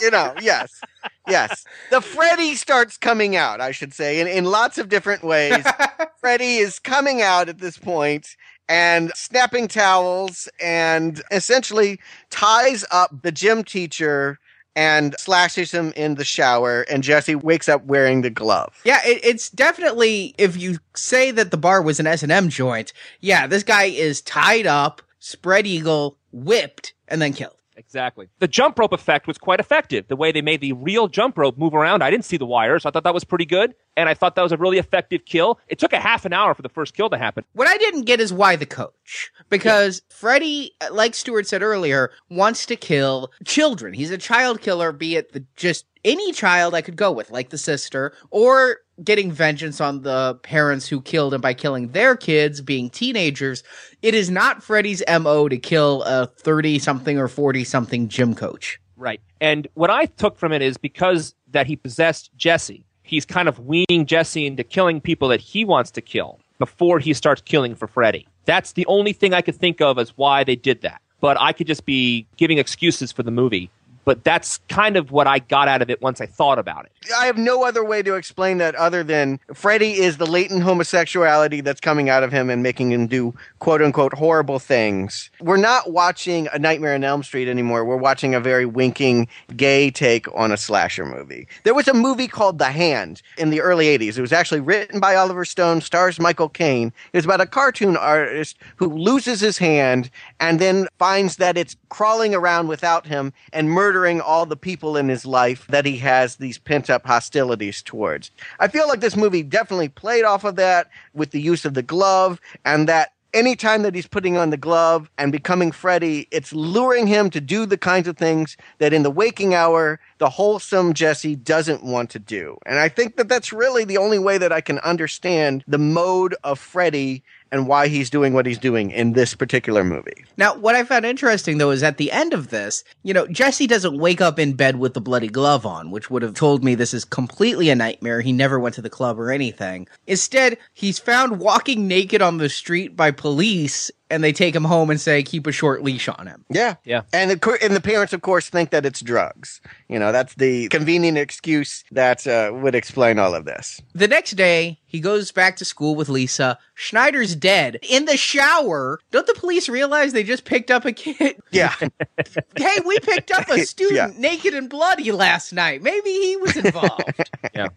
I: you know, yes, yes. The Freddy starts coming out. I should say, in in lots of different ways. Freddy is coming out at this point and snapping towels and essentially ties up the gym teacher and slashes him in the shower. And Jesse wakes up wearing the glove.
H: Yeah, it, it's definitely if you say that the bar was an S and M joint. Yeah, this guy is tied up, spread eagle, whipped, and then killed.
G: Exactly. The jump rope effect was quite effective. The way they made the real jump rope move around, I didn't see the wires. I thought that was pretty good. And I thought that was a really effective kill. It took a half an hour for the first kill to happen.
H: What I didn't get is why the coach. Because Freddy, uh, like Stuart said earlier, wants to kill children. He's a child killer, be it the, just any child I could go with, like the sister, or getting vengeance on the parents who killed him by killing their kids, being teenagers. It is not Freddy's MO to kill a 30 something or 40 something gym coach.
G: Right. And what I took from it is because that he possessed Jesse, he's kind of weaning Jesse into killing people that he wants to kill before he starts killing for Freddy. That's the only thing I could think of as why they did that. But I could just be giving excuses for the movie. But that's kind of what I got out of it once I thought about it.
I: I have no other way to explain that other than Freddy is the latent homosexuality that's coming out of him and making him do quote unquote horrible things. We're not watching a Nightmare on Elm Street anymore. We're watching a very winking gay take on a slasher movie. There was a movie called The Hand in the early 80s. It was actually written by Oliver Stone, stars Michael Caine. It was about a cartoon artist who loses his hand and then finds that it's crawling around without him and murdering all the people in his life that he has these pent up hostilities towards. I feel like this movie definitely played off of that with the use of the glove and that anytime that he's putting on the glove and becoming Freddy, it's luring him to do the kinds of things that in the waking hour, the wholesome Jesse doesn't want to do. And I think that that's really the only way that I can understand the mode of Freddy and why he's doing what he's doing in this particular movie.
H: Now, what I found interesting though is at the end of this, you know, Jesse doesn't wake up in bed with the bloody glove on, which would have told me this is completely a nightmare. He never went to the club or anything. Instead, he's found walking naked on the street by police and they take him home and say keep a short leash on him.
I: Yeah.
G: Yeah.
I: And the, and the parents, of course, think that it's drugs. You know, that's the convenient excuse that uh, would explain all of this.
H: The next day, he goes back to school with Lisa. Schneider's dead in the shower. Don't the police realize they just picked up a kid?
I: Yeah.
H: hey, we picked up a student
I: Yeah.
H: naked and bloody last night. Maybe he was involved.
G: Yeah.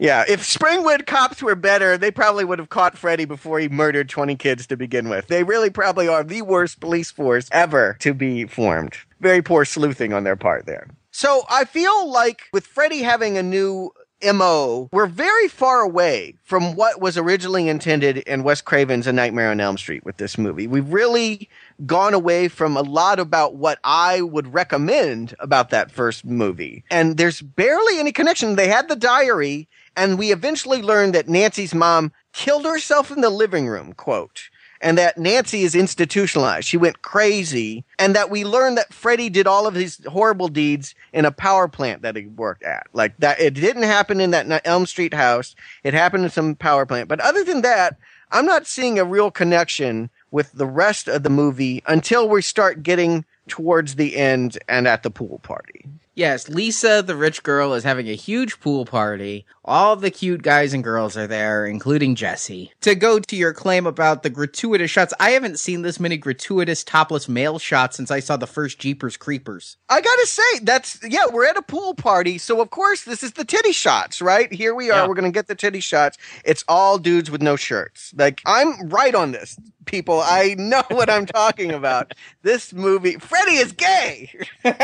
I: yeah. If Springwood cops were better, they probably would have caught Freddy before he murdered 20 kids to begin with. They really probably are the worst police force ever to be formed. Very poor sleuthing on their part there. So I feel like with Freddy having a new MO, we're very far away from what was originally intended in Wes Craven's A Nightmare on Elm Street with this movie. We've really gone away from a lot about what I would recommend about that first movie. And there's barely any connection. They had the diary, and we eventually learned that Nancy's mom killed herself in the living room, quote. And that Nancy is institutionalized. She went crazy, and that we learn that Freddy did all of his horrible deeds in a power plant that he worked at. Like that, it didn't happen in that Elm Street house. It happened in some power plant. But other than that, I'm not seeing a real connection with the rest of the movie until we start getting towards the end and at the pool party.
H: Yes, Lisa, the rich girl, is having a huge pool party. All the cute guys and girls are there, including Jesse. To go to your claim about the gratuitous shots, I haven't seen this many gratuitous topless male shots since I saw the first Jeepers Creepers.
I: I gotta say, that's, yeah, we're at a pool party, so of course this is the titty shots, right? Here we are,
G: Yeah.
I: we're gonna get the titty shots. It's all dudes with no shirts. Like, I'm right on this, people. I know what I'm talking about. This movie, Freddy is gay!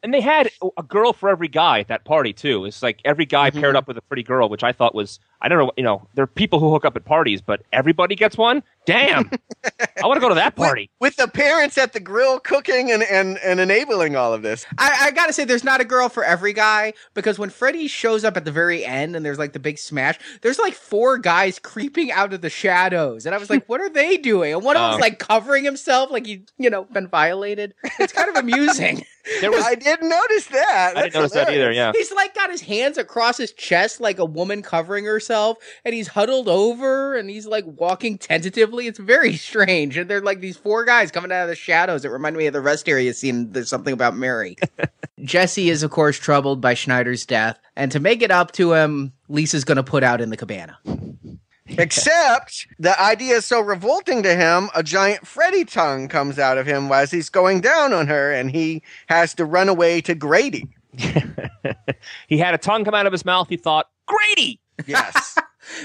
G: And they had a girl for every guy at that party too. It's like every guy
I: Mm-hmm.
G: paired up with a pretty girl, which I thought was I don't know. You know, there are people who hook up at parties, but everybody gets one. Damn, I want to go to that party.
I: With the parents at the grill cooking and, and, and enabling all of this.
H: I, I gotta say, there's not a girl for every guy because when Freddy shows up at the very end and there's like the big smash, there's like four guys creeping out of the shadows, and I was like, what are they doing? And one of
G: Oh.
H: them's like covering himself, like he, you know, been violated. It's kind of amusing.
G: There was
I: I didn't notice that.
G: I didn't notice that either. Yeah,
H: He's like got his hands across his chest like a woman covering herself, and he's huddled over and he's like walking tentatively. It's very strange. And they're like these four guys coming out of the shadows. It reminded me of the rest area scene. There's something about Mary. Jesse is, of course, troubled by Schneider's death, and to make it up to him, Lisa's going to put out in the cabana.
I: Except the idea is so revolting to him, a giant Freddy tongue comes out of him as he's going down on her, and he has to run away to Grady.
G: he had a tongue come out of his mouth. He thought Grady.
I: Yes.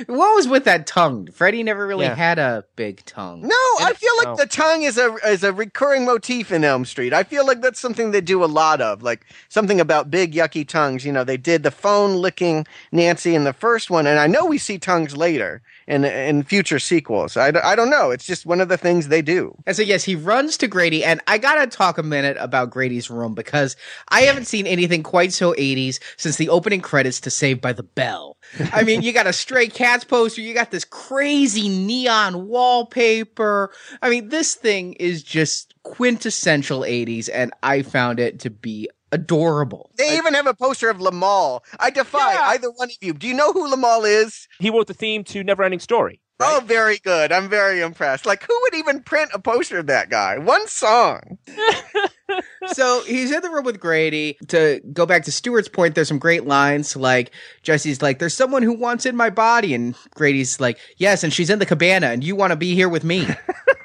H: What was with that tongue? Freddy never really
G: Yeah.
H: had a big tongue.
I: No, I feel like
G: No.
I: the tongue is a is a recurring motif in Elm Street. I feel like that's something they do a lot of, like something about big yucky tongues. You know, they did the phone licking Nancy in the first one, and I know we see tongues later in in future sequels. I, I don't know. It's just one of the things they do.
H: And so, yes, he runs to Grady, and I gotta talk a minute about Grady's room because I haven't seen anything quite so 80s since the opening credits to Saved by the Bell. I mean, you got a Stray Cats poster, you got this crazy neon wallpaper. I mean, this thing is just quintessential 80s, and I found it to be adorable.
I: They even have a poster of Limahl. I defy
G: Yeah.
I: either one of you. Do you know who Limahl is?
G: He wrote the theme to Neverending Story.
I: Oh, very good. I'm very impressed. Like, who would even print a poster of that guy? One song.
H: so he's in the room with Grady. To go back to Stuart's point, there's some great lines like Jesse's like, "There's someone who wants in my body," and Grady's like, "Yes, and she's in the cabana, and you want to be here with me."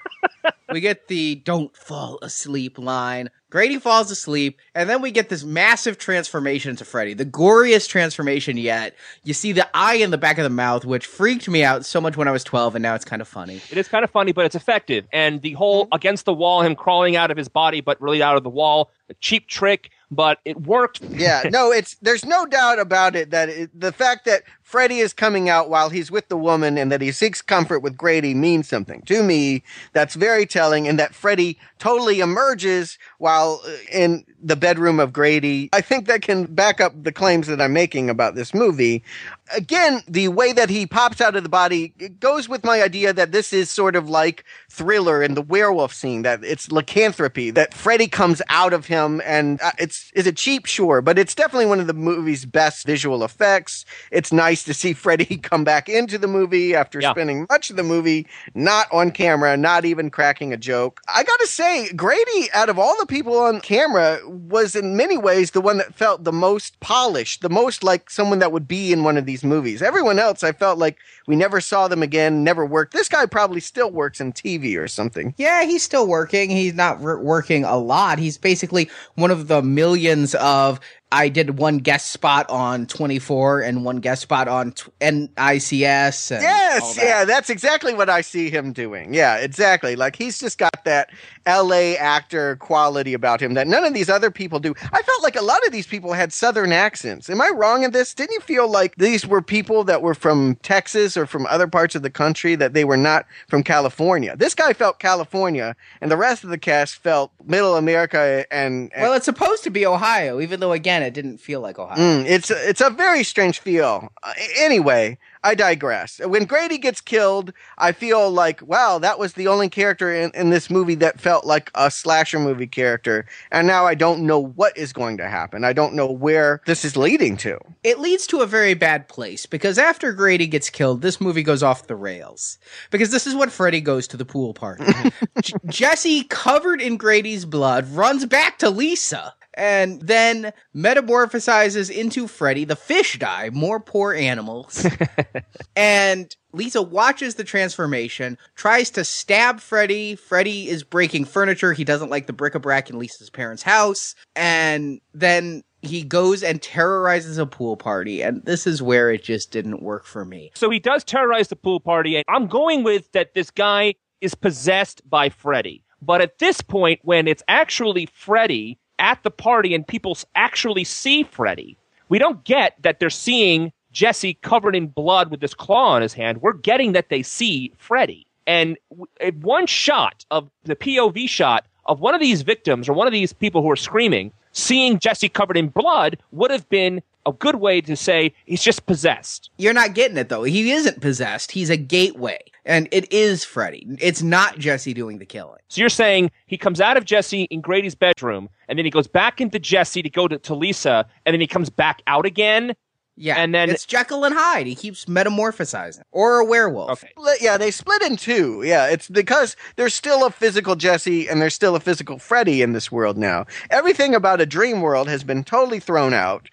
H: we get the "Don't fall asleep" line. Grady falls asleep, and then we get this massive transformation to Freddy, the goriest transformation yet. You see the eye in the back of the mouth, which freaked me out so much when I was 12, and now it's kind of funny.
G: It is kind of funny, but it's effective. And the whole against the wall, him crawling out of his body, but really out of the wall, a cheap trick, but it worked.
I: Yeah, no, it's there's no doubt about it that it, the fact that Freddy is coming out while he's with the woman and that he seeks comfort with Grady means something to me. That's very telling, and that Freddy totally emerges while uh, in the bedroom of Grady. I think that can back up the claims that I'm making about this movie. Again, the way that he pops out of the body goes with my idea that this is sort of like thriller in the werewolf scene that it's lycanthropy that Freddy comes out of him and uh, it's is it cheap? Sure but it's definitely one of the movie's best visual effects. It's nice to see Freddy come back into the movie after
G: Yeah.
I: spending much of the movie not on camera not even cracking a joke. I got to say Grady out of all the people on camera was in many ways the one that felt the most polished the most like someone that would be in one of these movies everyone else I felt like we never saw them again never worked this guy probably still works in TV or something
H: Yeah, he's still working. He's not r- working a lot. He's basically one of the millions of. I did one guest spot on 24 and one guest spot on t- NCIS. And
I: Yes,
H: that.
I: yeah, that's exactly what I see him doing. Yeah, exactly. Like he's just got that LA actor quality about him that none of these other people do. I felt like a lot of these people had southern accents. Am I wrong in this? Didn't you feel like these were people that were from Texas or from other parts of the country that they were not from California? This guy felt California and the rest of the cast felt middle America and, and
H: Well, it's supposed to be Ohio, even though again it didn't feel like Ohio.
I: Mm, it's a, it's a very strange feel. Uh, anyway, I digress. When Grady gets killed, I feel like wow, that was the only character in, in this movie that felt like a slasher movie character, and now I don't know what is going to happen. I don't know where this is leading to.
H: It leads to a very bad place because after Grady gets killed, this movie goes off the rails. Because this is what Freddy goes to the pool party. J- Jesse, covered in Grady's blood, runs back to Lisa and then metamorphosizes into Freddy. The fish die, more poor animals. and Lisa watches the transformation, tries to stab Freddy. Freddy is breaking furniture. He doesn't like the bric-a-brac in Lisa's parents' house. And then he goes and terrorizes a pool party. And this is where it just didn't work for me.
G: So he does terrorize the pool party, and I'm going with that this guy is possessed by Freddy. But at this point, when it's actually Freddy at the party and people actually see Freddy, we don't get that they're seeing Jesse covered in blood with this claw on his hand. We're getting that they see Freddy. And one shot of the POV shot of one of these victims or one of these people who are screaming, seeing Jesse covered in blood would have been a good way to say he's just possessed.
H: You're not getting it though. He isn't possessed. He's a gateway. And it is Freddy. It's not Jesse doing the killing.
G: So you're saying he comes out of Jesse in Grady's bedroom, and then he goes back into Jesse to go to, to Lisa, and then he comes back out again.
H: Yeah.
G: And then-
H: it's Jekyll and Hyde. He keeps metamorphosizing. Or a werewolf.
G: Okay.
I: Yeah, they split in two. Yeah, it's because there's still a physical Jesse and there's still a physical Freddy in this world now. Everything about a dream world has been totally thrown out.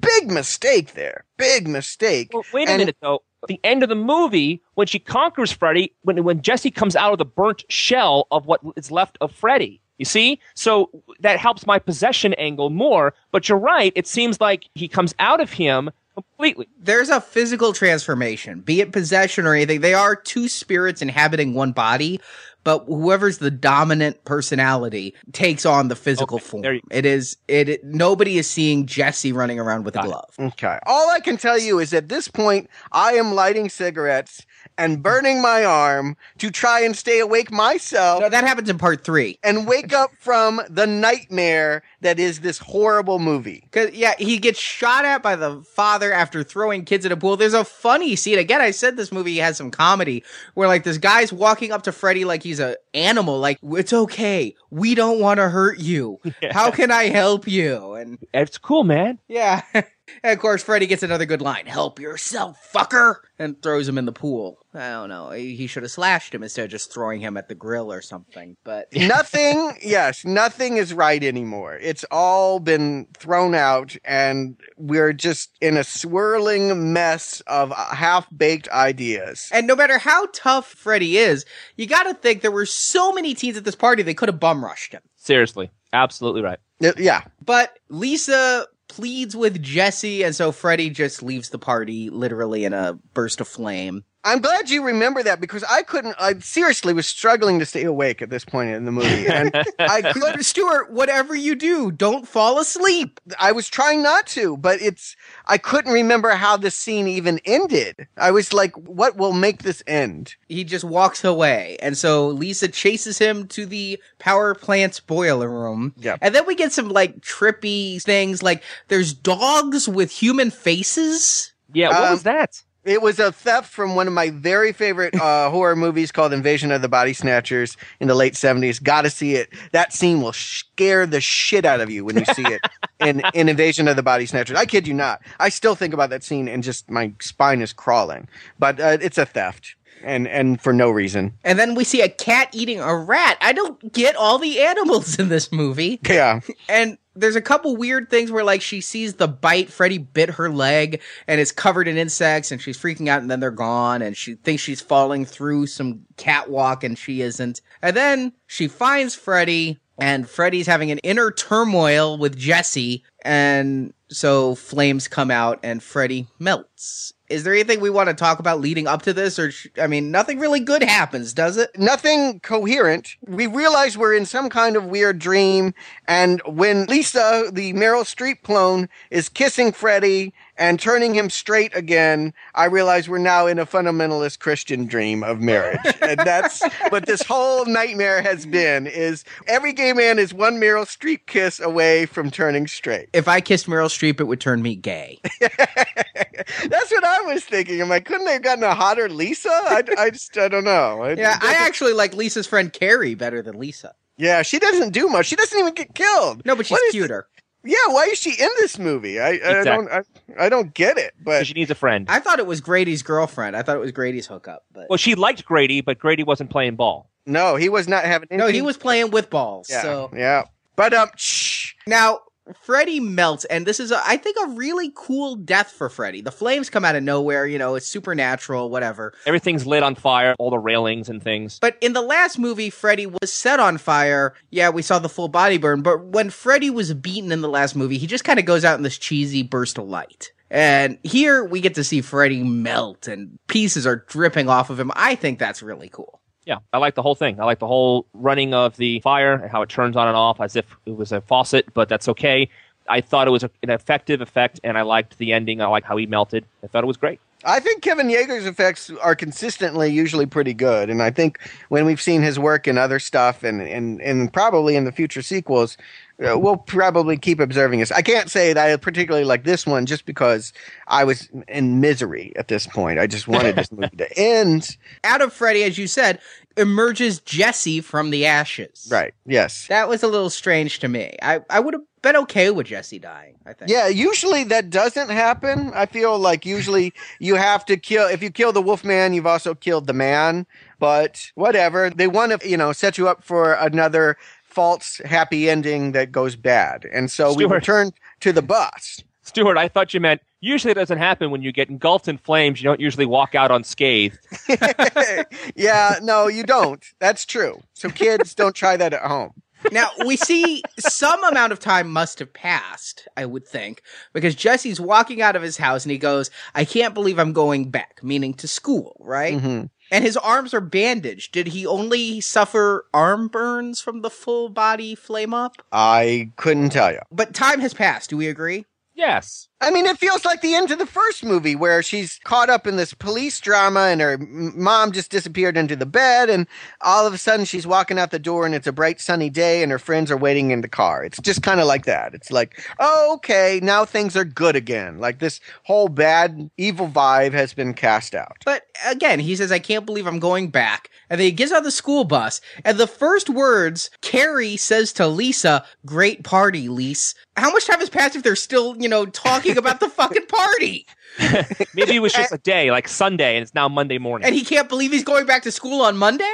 I: Big mistake there. Big mistake.
G: Well, wait a
I: And-
G: minute though. The end of the movie, when she conquers Freddy, when when Jesse comes out of the burnt shell of what is left of Freddy. You see? So that helps my possession angle more. But you're right. It seems like he comes out of him completely.
H: There's a physical transformation, be it possession or anything. They are two spirits inhabiting one body, but whoever's the dominant personality takes on the physical
G: Okay,
H: form.
G: there you-
H: It is it, it- nobody is seeing Jesse running around with a
G: Got it.
H: glove.
I: Okay. All I can tell you is at this point, I am lighting cigarettes and burning my arm to try and stay awake myself
H: No, that happens in part 3.
I: and wake up from the nightmare that is this horrible movie.
H: Cause yeah, he gets shot at by the father after throwing kids in a pool. There's a funny scene. Again, I said this movie has some comedy where like this guy's walking up to Freddy like he's a animal, like it's okay. We don't want to hurt you. How can I help you? And
G: It's cool, man.
H: yeah. and of course, Freddy gets another good line. Help yourself, fucker. And throws him in the pool. I don't know. He he should have slashed him instead of just throwing him at the grill or something. But
I: nothing, yes, nothing is right anymore. It's all been thrown out and we're just in a swirling mess of uh, half baked ideas.
H: And no matter how tough Freddy is, you gotta think there were so many teens at this party they could have bum rushed him.
G: Seriously. Absolutely right.
I: Yeah.
H: But Lisa pleads with Jesse, and so Freddy just leaves the party literally in a burst of flame.
I: I'm glad you remember that because I couldn't, I seriously was struggling to stay awake at this point in the movie. And I could,
H: But Stuart, whatever you do, don't fall asleep.
I: I was trying not to, but it's, I couldn't remember how this scene even ended. I was like, what will make this end?
H: He just walks away, and so Lisa chases him to the power plant's boiler room.
I: Yep.
H: And then we get some like trippy things, like there's dogs with human faces.
G: Yeah, what
I: Um,
G: was that?
I: It was a theft from one of my very favorite uh, horror movies called Invasion of the Body Snatchers in the late 70s. Gotta see it. That scene will scare the shit out of you when you see it in, in Invasion of the Body Snatchers. I kid you not. I still think about that scene and just my spine is crawling. But uh, it's a theft. And, and for no reason.
H: And then we see a cat eating a rat. I don't get all the animals in this movie.
I: Yeah.
H: And there's a couple weird things where like she sees the bite, Freddy bit her leg and it's covered in insects and she's freaking out and then they're gone and she thinks she's falling through some catwalk and she isn't. And then she finds Freddy and Freddy's having an inner turmoil with Jesse and so flames come out and Freddy melts. Is there anything we want to talk about leading up to this, or sh- I mean, nothing really good happens, does it?
I: Nothing coherent. We realize we're in some kind of weird dream, and when Lisa, the Meryl Streep clone, is kissing Freddy and turning him straight again, I realize we're now in a fundamentalist Christian dream of marriage. and that's what this whole nightmare has been is every gay man is one Meryl Streep kiss away from turning straight.
H: If I kissed Meryl Streep, it would turn me gay.
I: That's what I was thinking. I'm like, couldn't they have gotten a hotter Lisa? I, I just, I don't know. It
H: yeah, I actually like Lisa's friend Carrie better than Lisa.
I: yeah, she doesn't do much. She doesn't even get killed.
H: No, but she's
I: What is
H: cuter.
I: Yeah, why is she in this movie? I, I don't I, I don't get it. But
G: she needs a friend.
H: I thought it was Grady's girlfriend. I thought it was Grady's hookup, but
G: Well, she liked Grady, but Grady wasn't playing ball.
I: no, he was not having.
H: no, he was playing with balls.
I: Yeah,
H: So
I: yeah. But um, shh.
H: now Freddy melts, and this is, a, I think, a really cool death for Freddy. The flames come out of nowhere. You know, it's supernatural, whatever.
G: Everything's lit on fire, all the railings and things.
H: But in the last movie, Freddy was set on fire. Yeah, we saw the full body burn. But when Freddy was beaten in the last movie, he just kind of goes out in this cheesy burst of light. And here we get to see Freddy melt and pieces are dripping off of him. I think that's really cool.
G: Yeah, I like the whole thing. I like the whole running of the fire and how it turns on and off as if it was a faucet, but that's okay. I thought it was an effective effect, and I liked the ending. I like how he melted. I thought it was great.
I: I think Kevin Yagher's effects are consistently usually pretty good, and I think when we've seen his work in other stuff and and and probably in the future sequels, uh, we'll probably keep observing this. I can't say that I particularly like this one just because I was in misery at this point. I just wanted this movie to end.
H: Out of Freddy, as you said, emerges Jesse from the ashes.
I: Right? Yes.
H: That was a little strange to me. I, I would have been okay with Jesse dying, I think.
I: Yeah, usually that doesn't happen. I feel like usually you have to kill if you kill the wolf man, you've also killed the man. But whatever. They want to, you know, set you up for another false happy ending that goes bad. And so we return to the bus.
G: Stuart, I thought you meant usually it doesn't happen when you get engulfed in flames. You don't usually walk out unscathed.
I: yeah, no, you don't. That's true. So kids don't try that at home.
H: Now we see some amount of time must have passed, I would think, because Jesse's walking out of his house and he goes, I can't believe I'm going back, meaning to school, right?
I: Mm-hmm.
H: And his arms are bandaged. Did he only suffer arm burns from the full body flame up?
I: I couldn't tell you.
H: But time has passed. Do we agree?
G: Yes.
I: I mean, it feels like the end of the first movie where she's caught up in this police drama and her mom just disappeared into the bed and all of a sudden she's walking out the door and it's a bright sunny day and her friends are waiting in the car. It's just kind of like that. It's like, oh, okay, now things are good again. Like this whole bad, evil vibe has been cast out.
H: But again, he says, I can't believe I'm going back. And then he gets on the school bus, and the first words Carrie says to Lisa, Great party, Lise. How much time has passed if they're still, you know, talking about the fucking party?
G: Maybe it was just a day, like Sunday, and it's now Monday morning.
H: And he can't believe he's going back to school on Monday?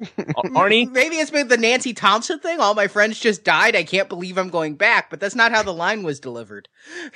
G: Uh, Arnie,
H: Maybe it's been the Nancy Thompson thing. All my friends just died. I can't believe I'm going back. But that's not how the line was delivered.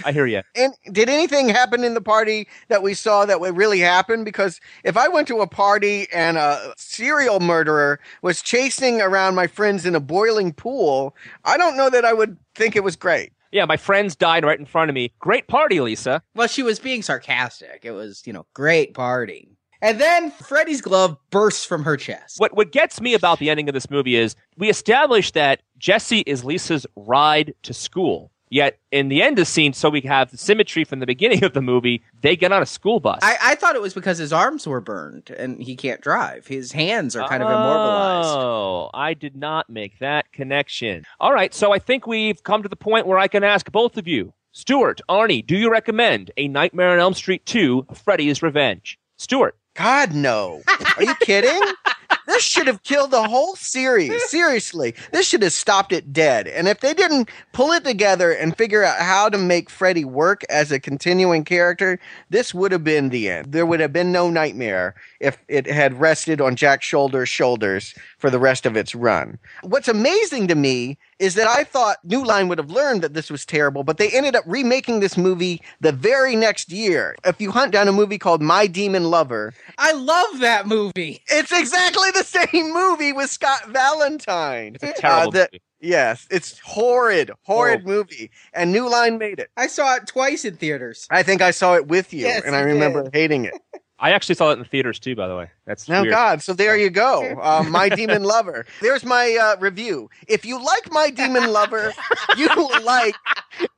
G: I hear you.
I: And did anything happen in the party that we saw that would really happen? Because if I went to a party and a serial murderer was chasing around my friends in a boiling pool, I don't know that I would think it was great.
G: Yeah, my friends died right in front of me. Great party, Lisa.
H: Well, she was being sarcastic. It was, you know, great party. And then Freddy's glove bursts from her chest.
G: What what gets me about the ending of this movie is we established that Jesse is Lisa's ride to school. Yet in the end of the scene, so we have the symmetry from the beginning of the movie, they get on a school bus.
H: I, I thought it was because his arms were burned and he can't drive. His hands are kind of immobilized.
G: Oh, I did not make that connection. All right, so I think we've come to the point where I can ask both of you. Stuart, Arnie, do you recommend A Nightmare on Elm Street 2, Freddy's Revenge? Stuart.
I: God, no. Are you kidding? This should have killed the whole series. Seriously. This should have stopped it dead. And if they didn't pull it together and figure out how to make Freddy work as a continuing character, this would have been the end. There would have been no nightmare if it had rested on Jack Sholder's shoulders for the rest of its run. What's amazing to me is that I thought New Line would have learned that this was terrible, but they ended up remaking this movie the very next year. If you hunt down a movie called My Demon Lover,
H: I love that movie.
I: it's exactly the same movie with Scott Valentine.
G: It's a terrible
I: Uh, the-
G: movie.
I: Yes, it's horrid, horrid
G: Oh.
I: movie. And New Line made it.
H: I saw it twice in theaters.
I: I think I saw it with you,
H: Yes,
I: and I remember
H: did.
I: hating it.
G: I actually saw it in the theaters too, by the way. That's
I: Oh
G: weird.
I: God! So there you go. Uh, my Demon Lover. There's my uh, review. If you like My Demon Lover, you will like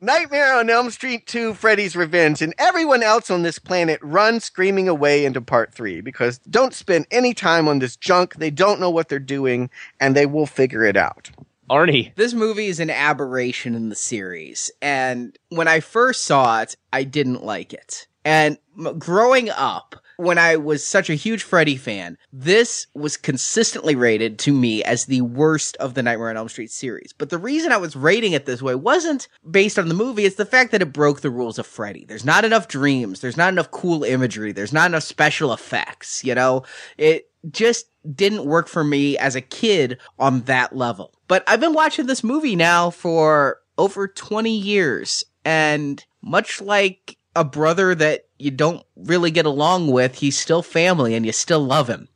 I: Nightmare on Elm Street 2: Freddy's Revenge, and everyone else on this planet run screaming away into Part Three because don't spend any time on this junk. They don't know what they're doing, and they will figure it out.
G: Arnie.
H: This movie is an aberration in the series. And when I first saw it, I didn't like it. And growing up, when I was such a huge Freddy fan, this was consistently rated to me as the worst of the Nightmare on Elm Street series. But the reason I was rating it this way wasn't based on the movie, it's the fact that it broke the rules of Freddy. There's not enough dreams, there's not enough cool imagery, there's not enough special effects, you know? It just didn't work for me as a kid on that level. But I've been watching this movie now for over 20 years, and much like a brother that you don't really get along with, he's still family and you still love him.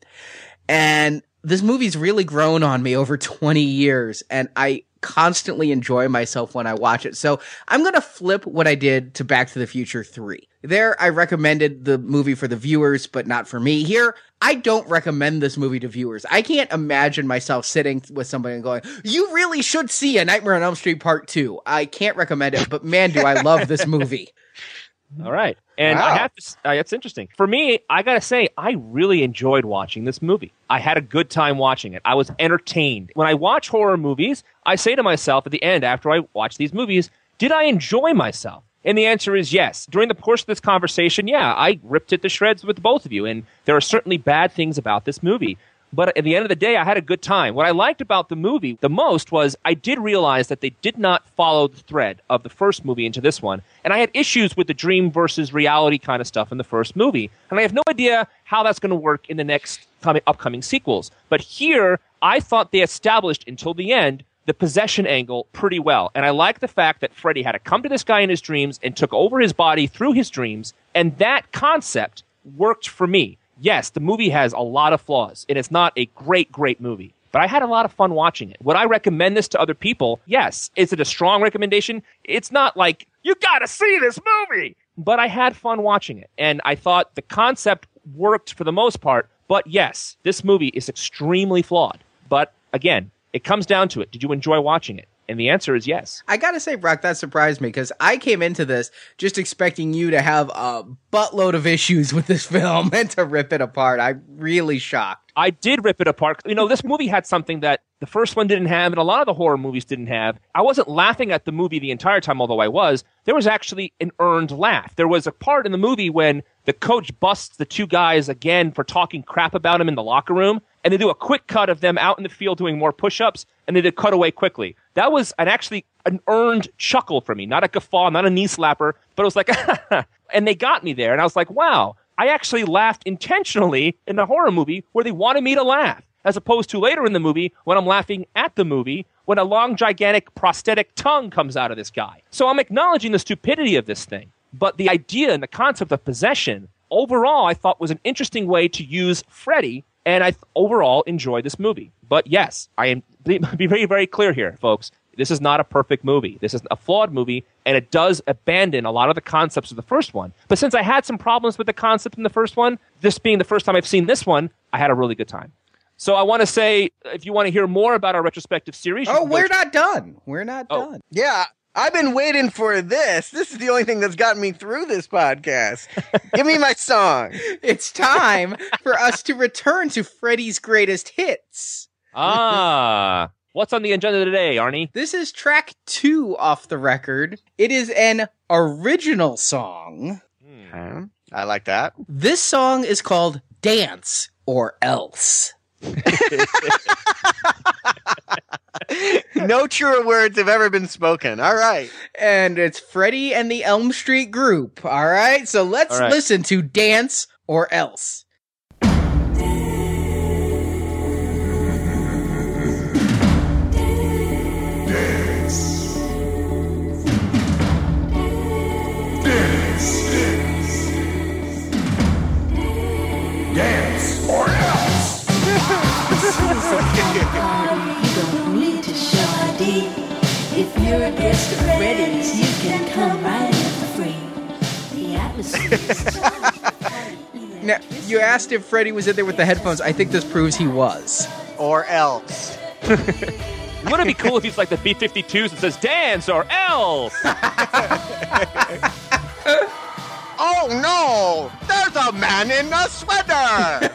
H: And this movie's really grown on me over 20 years, and I constantly enjoy myself when I watch it. So I'm gonna flip what I did to Back to the Future 3. There, I recommended the movie for the viewers, but not for me. Here, I don't recommend this movie to viewers. I can't imagine myself sitting with somebody and going, you really should see A Nightmare on Elm Street Part 2. I can't recommend it, but man, do I love this movie.
G: All right. And
I: Wow.
G: I have to, uh, it's interesting. For me, I got to say, I really enjoyed watching this movie. I had a good time watching it. I was entertained. When I watch horror movies, I say to myself at the end, after I watch these movies, did I enjoy myself? And the answer is yes. During the course of this conversation, yeah, I ripped it to shreds with both of you. And there are certainly bad things about this movie. But at the end of the day, I had a good time. What I liked about the movie the most was I did realize that they did not follow the thread of the first movie into this one. And I had issues with the dream versus reality kind of stuff in the first movie. And I have no idea how that's going to work in the next coming, upcoming sequels. But here, I thought they established until the end the possession angle pretty well. And I like the fact that Freddy had to come to this guy in his dreams and took over his body through his dreams. And that concept worked for me. Yes, the movie has a lot of flaws, and it's not a great, great movie. But I had a lot of fun watching it. Would I recommend this to other people? Yes. Is it a strong recommendation? It's not like, you gotta see this movie! But I had fun watching it. And I thought the concept worked for the most part. But yes, this movie is extremely flawed. But again, it comes down to it. Did you enjoy watching it? And the answer is yes.
H: I gotta say, Brock, that surprised me because I came into this just expecting you to have a buttload of issues with this film and to rip it apart. I'm really shocked.
G: I did rip it apart. You know, this movie had something that the first one didn't have, and a lot of the horror movies didn't have. I wasn't laughing at the movie the entire time, although I was. There was actually an earned laugh. There was a part in the movie when the coach busts the two guys again for talking crap about him in the locker room, and they do a quick cut of them out in the field doing more push ups, and they cut away quickly. That was an actually an earned chuckle for me, not a guffaw, not a knee slapper, but it was like, and they got me there, and I was like, wow. I actually laughed intentionally in the horror movie where they wanted me to laugh, as opposed to later in the movie when I'm laughing at the movie when a long, gigantic prosthetic tongue comes out of this guy. So I'm acknowledging the stupidity of this thing. But the idea and the concept of possession, overall, I thought was an interesting way to use Freddy, and I overall enjoy this movie. But yes, I am be very, very clear here, folks. This is not a perfect movie. This is a flawed movie, and it does abandon a lot of the concepts of the first one. But since I had some problems with the concept in the first one, this being the first time I've seen this one, I had a really good time. So I want to say, if you want to hear more about our retrospective series,
H: Oh, we're not done. We're not
G: Oh.
H: done.
I: Yeah, I've been waiting for this. This is the only thing that's gotten me through this podcast. Give me my song.
H: It's time for us to return to Freddy's greatest hits.
G: ah. What's on the agenda today, Arnie?
H: This is track two off the record. It is an original song.
I: Huh? I like that.
H: This song is called Dance or Else.
I: No truer words have ever been spoken. All right.
H: And it's Freddy and the Elm Street group. All right. So let's
G: All right.
H: listen to Dance or Else. Now, you asked if Freddy was in there with the headphones. I think this proves he was.
I: Or else.
G: Wouldn't it be cool if he's like the B 52s and says dance or else?
I: Oh no! There's a man in a sweater!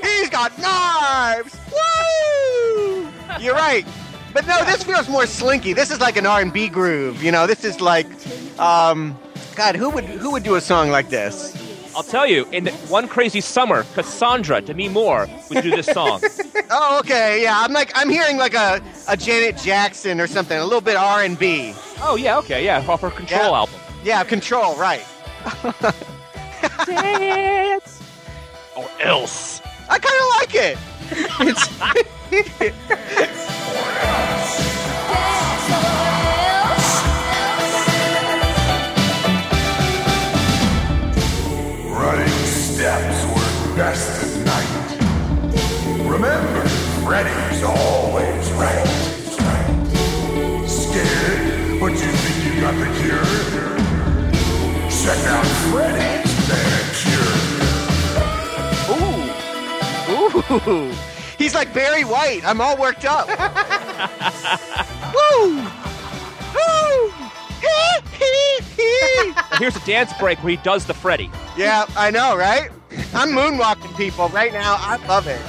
I: He's got knives! Woo! You're right. But no, this feels more slinky. This is like an R&B groove. You know, this is like, um, God, who would who would do a song like this?
G: I'll tell you, in one crazy summer, Cassandra, Demi Moore, would do this song.
I: Oh, okay, yeah. I'm like, I'm hearing like a, a Janet Jackson or something, a little bit R&B.
G: oh, yeah, okay, yeah, off her Control
I: Yeah.
G: album.
I: Yeah, Control, right?
G: Dance or else.
I: I kind of like it.
F: work best at night. Remember, Freddy's always right. Scared, but you think you got the cure? Check out Freddy's manicure.
I: Ooh. Ooh. He's like Barry White. I'm all worked up. Woo! Woo!
G: Here's a dance break where he does the Freddy.
I: yeah, I know, right? I'm moonwalking people right now. I love it.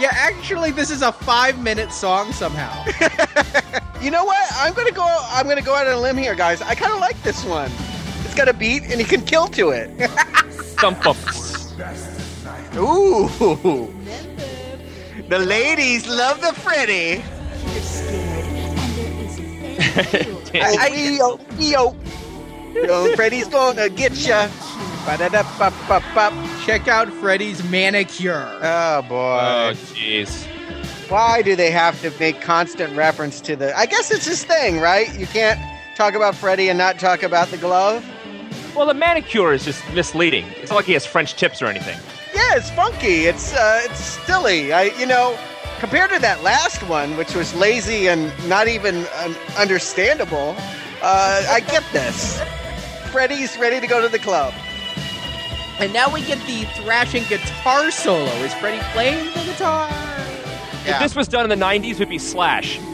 H: Yeah, actually, this is a five-minute song somehow.
I: You know what? I'm gonna go. I'm gonna go out on a limb here, guys. I kind of like this one. It's got a beat, and you can kill to it.
G: Thump up.
I: Ooh! The ladies love the Freddy.
H: I-
I: yo, yo, yo, Freddy's gonna get ya. Ba-da-da-ba-ba-ba.
H: Check out Freddy's manicure.
I: Oh boy.
G: Oh, jeez.
I: Why do they have to make constant reference to the? I guess it's his thing, right? You can't talk about Freddy and not talk about the glove.
G: Well, the manicure is just misleading. It's not like he has French tips or anything.
I: Yeah, it's funky. It's uh, it's silly. I, you know, compared to that last one, which was lazy and not even um, understandable. Uh, I get this. Freddy's ready to go to the club.
H: And now we get the thrashing guitar solo. Is Freddy playing the guitar?
G: If this was done in the 90s, it would be Slash.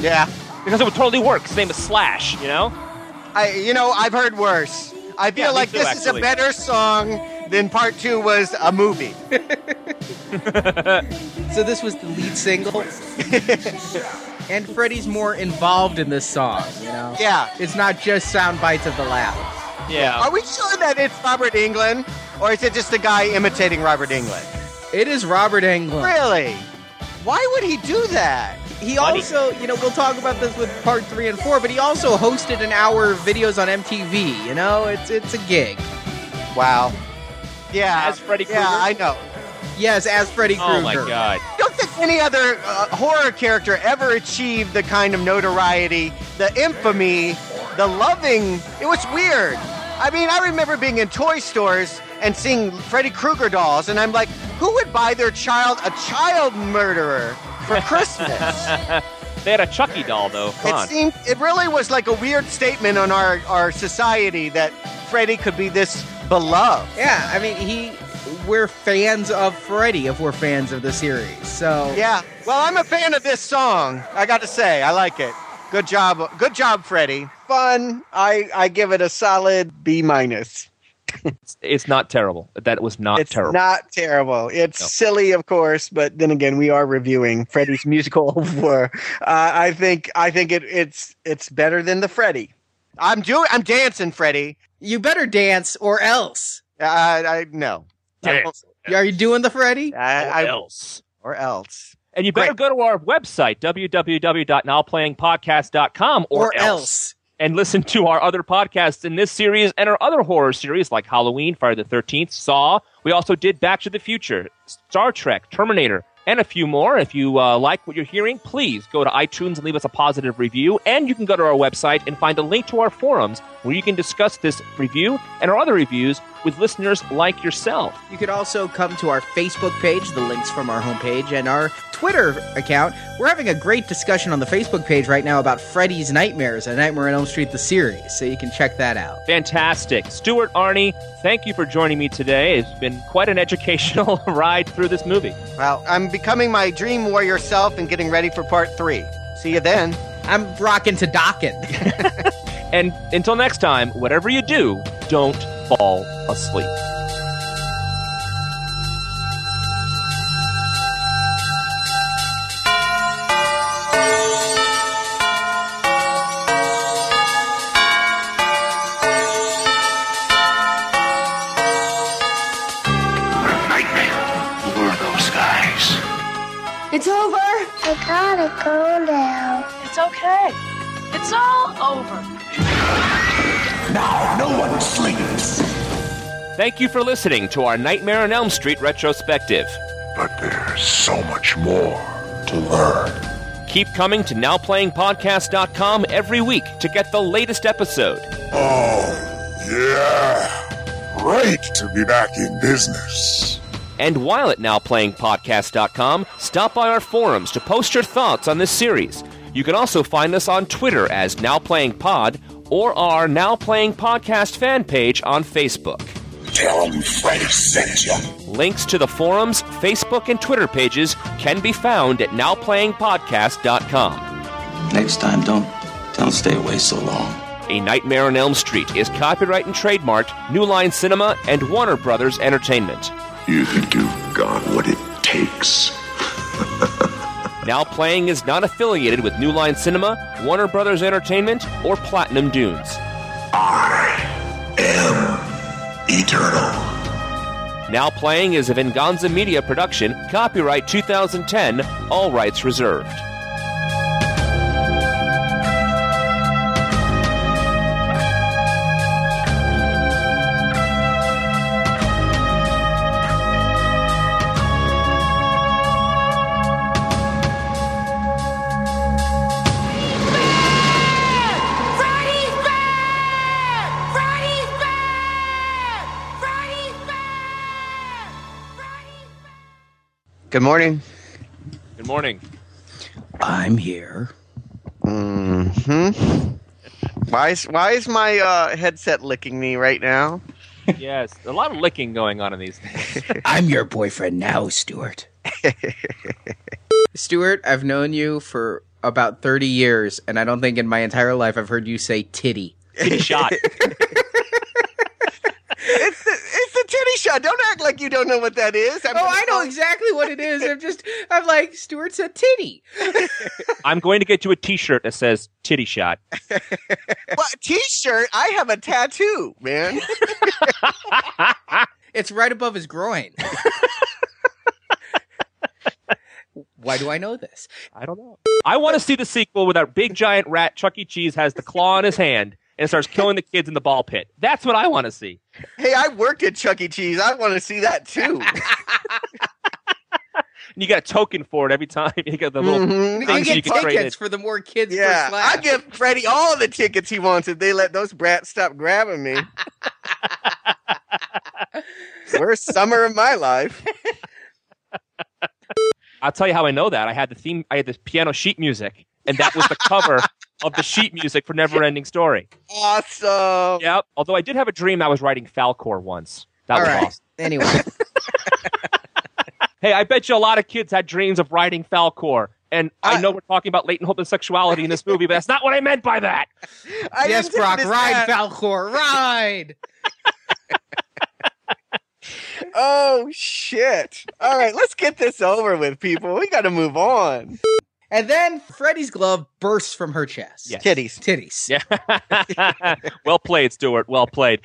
I: Yeah.
G: Because it would totally work. His name is Slash, you know?
I: I, you know, I've heard worse. I feel
G: Yeah,
I: like
G: too,
I: this
G: actually.
I: is a better song than part two was a movie.
H: So this was the lead single. and Freddy's more involved in this song, you know?
I: Yeah.
H: It's not just sound bites of the laugh.
G: Yeah.
I: Are we sure that it's Robert Englund, or is it just a guy imitating Robert Englund?
H: It is Robert Englund.
I: Really? Why would he do that?
H: He
G: Funny.
H: also, you know, we'll talk about this with part three and four, but he also hosted an hour of videos on MTV. You know, it's it's a gig.
I: Wow. Yeah.
G: As Freddy Krueger.
I: Yeah, I know.
H: Yes, as Freddy Krueger.
G: Oh, my God.
I: I don't think any other uh, horror character ever achieved the kind of notoriety, the infamy, the loving. It was weird. I mean, I remember being in toy stores and seeing Freddy Krueger dolls, and I'm like, who would buy their child a child murderer for Christmas?
G: They had a Chucky doll, though. Come
I: it
G: on.
I: seemed it really was like a weird statement on our, our society that Freddy could be this beloved.
H: Yeah, I mean, he. We're fans of Freddy if we're fans of the series. So
I: Yeah. Well, I'm a fan of this song. I got to say, I like it. Good job. Good job, Freddy. Fun. I I give it a solid B minus.
G: It's not terrible. That was not
I: It's
G: terrible.
I: not terrible. It's
G: No.
I: silly, of course, but then again, we are reviewing Freddy's musical for. Uh, I think I think it, it's it's better than the Freddy. I'm doing. I'm dancing, Freddy.
H: you better dance or else.
I: Uh, I no.
G: Dance.
H: Are you doing the Freddy?
I: I,
G: Or
I: I,
G: else.
I: or else.
G: And you better
I: Great.
G: go to our website, www.nowplayingpodcast.com, or,
H: Or else.
G: And listen to our other podcasts in this series and our other horror series like Halloween, Friday the 13th, Saw. We also did Back to the Future, Star Trek, Terminator, and a few more. If you uh, like what you're hearing, please go to iTunes and leave us a positive review. And you can go to our website and find a link to our forums where you can discuss this review and our other reviews with listeners like yourself.
H: You could also come to our Facebook page, the links from our homepage, and our Twitter account. We're having a great discussion on the Facebook page right now about Freddy's Nightmares, A Nightmare on Elm Street, the series, so you can check that out.
G: Fantastic. Stuart Arnie, thank you for joining me today. It's been quite an educational ride through this movie.
I: Well, I'm becoming my dream warrior self and getting ready for part three. See you then.
H: I'm rocking to docking.
G: And until next time, whatever you do, don't fall asleep.
C: Over.
E: Now
F: no one sleeps.
G: Thank you for listening to our Nightmare on Elm Street retrospective.
F: But there's so much more to learn.
G: Keep coming to NowPlayingPodcast.com every week to get the latest episode.
F: Oh, yeah. Great to be back in business.
G: And while at NowPlayingPodcast.com, stop by our forums to post your thoughts on this series. You can also find us on Twitter as Now Playing Pod or our Now Playing Podcast fan page on Facebook.
F: Tell them Freddy sent you.
G: Links to the forums, Facebook, and Twitter pages can be found at NowPlayingPodcast.com.
A: Next time, don't don't stay away so long.
G: A Nightmare on Elm Street is copyright and trademarked New Line Cinema and Warner Brothers Entertainment.
F: You think you've got what it takes?
G: Now Playing is not affiliated with New Line Cinema, Warner Brothers Entertainment, or Platinum Dunes.
F: I am eternal.
G: Now Playing is a Venganza Media production, copyright 2010, all rights reserved.
I: Good morning.
G: Good morning.
H: I'm here.
I: Hmm. Why is why is my uh, headset licking me right now?
G: Yes, a lot of licking going on in these things.
H: I'm your boyfriend now, Stuart. Stuart, I've known you for about 30 years, and I don't think in my entire life I've heard you say titty.
G: Titty shot.
I: It's the, it's the titty shot. Don't act like you don't know what that is. I'm
H: Oh, I know exactly what it is. I'm just, I'm like, Stuart said titty.
G: I'm going to get you a T-shirt that says "titty shot."
I: What t-shirt? I have a tattoo, man.
H: It's right above his groin. Why do I know this?
G: I don't know. I want to see the sequel where that big giant rat Chuck E. Cheese has the claw in his hand and starts killing the kids in the ball pit. That's what I want to see.
I: hey, I worked at Chuck E. Cheese. I want to see that too.
G: And you got a token for it every time. You got the little
I: Mhm.
H: You
G: things
H: get
G: you can trade
H: tickets
G: in.
H: for the more kids
I: Yeah,
H: per slab.
I: I give Freddy all the tickets he wants if they let those brats stop grabbing me. Worst summer of my life.
G: I'll tell you how I know that. I had the theme. I had this piano sheet music, and that was the cover of the sheet music for Neverending Story.
I: Awesome.
G: Yep. Although I did have a dream I was writing Falkor once. That
H: All
G: was
H: right.
G: awesome.
H: Anyway,
G: Hey, I bet you a lot of kids had dreams of writing Falkor. And I
I: I-
G: know we're talking about latent homosexuality in this movie, but that's not what I meant by that.
I: I
H: yes,
I: didn't
H: Brock, ride
I: that-
H: Falkor, ride.
I: Oh shit! All right, let's get this over with, people. We got to move on.
H: And then Freddy's glove bursts from her chest.
G: Yes.
I: Titties.
H: Titties.
G: Yeah. well played, Stuart. Well played.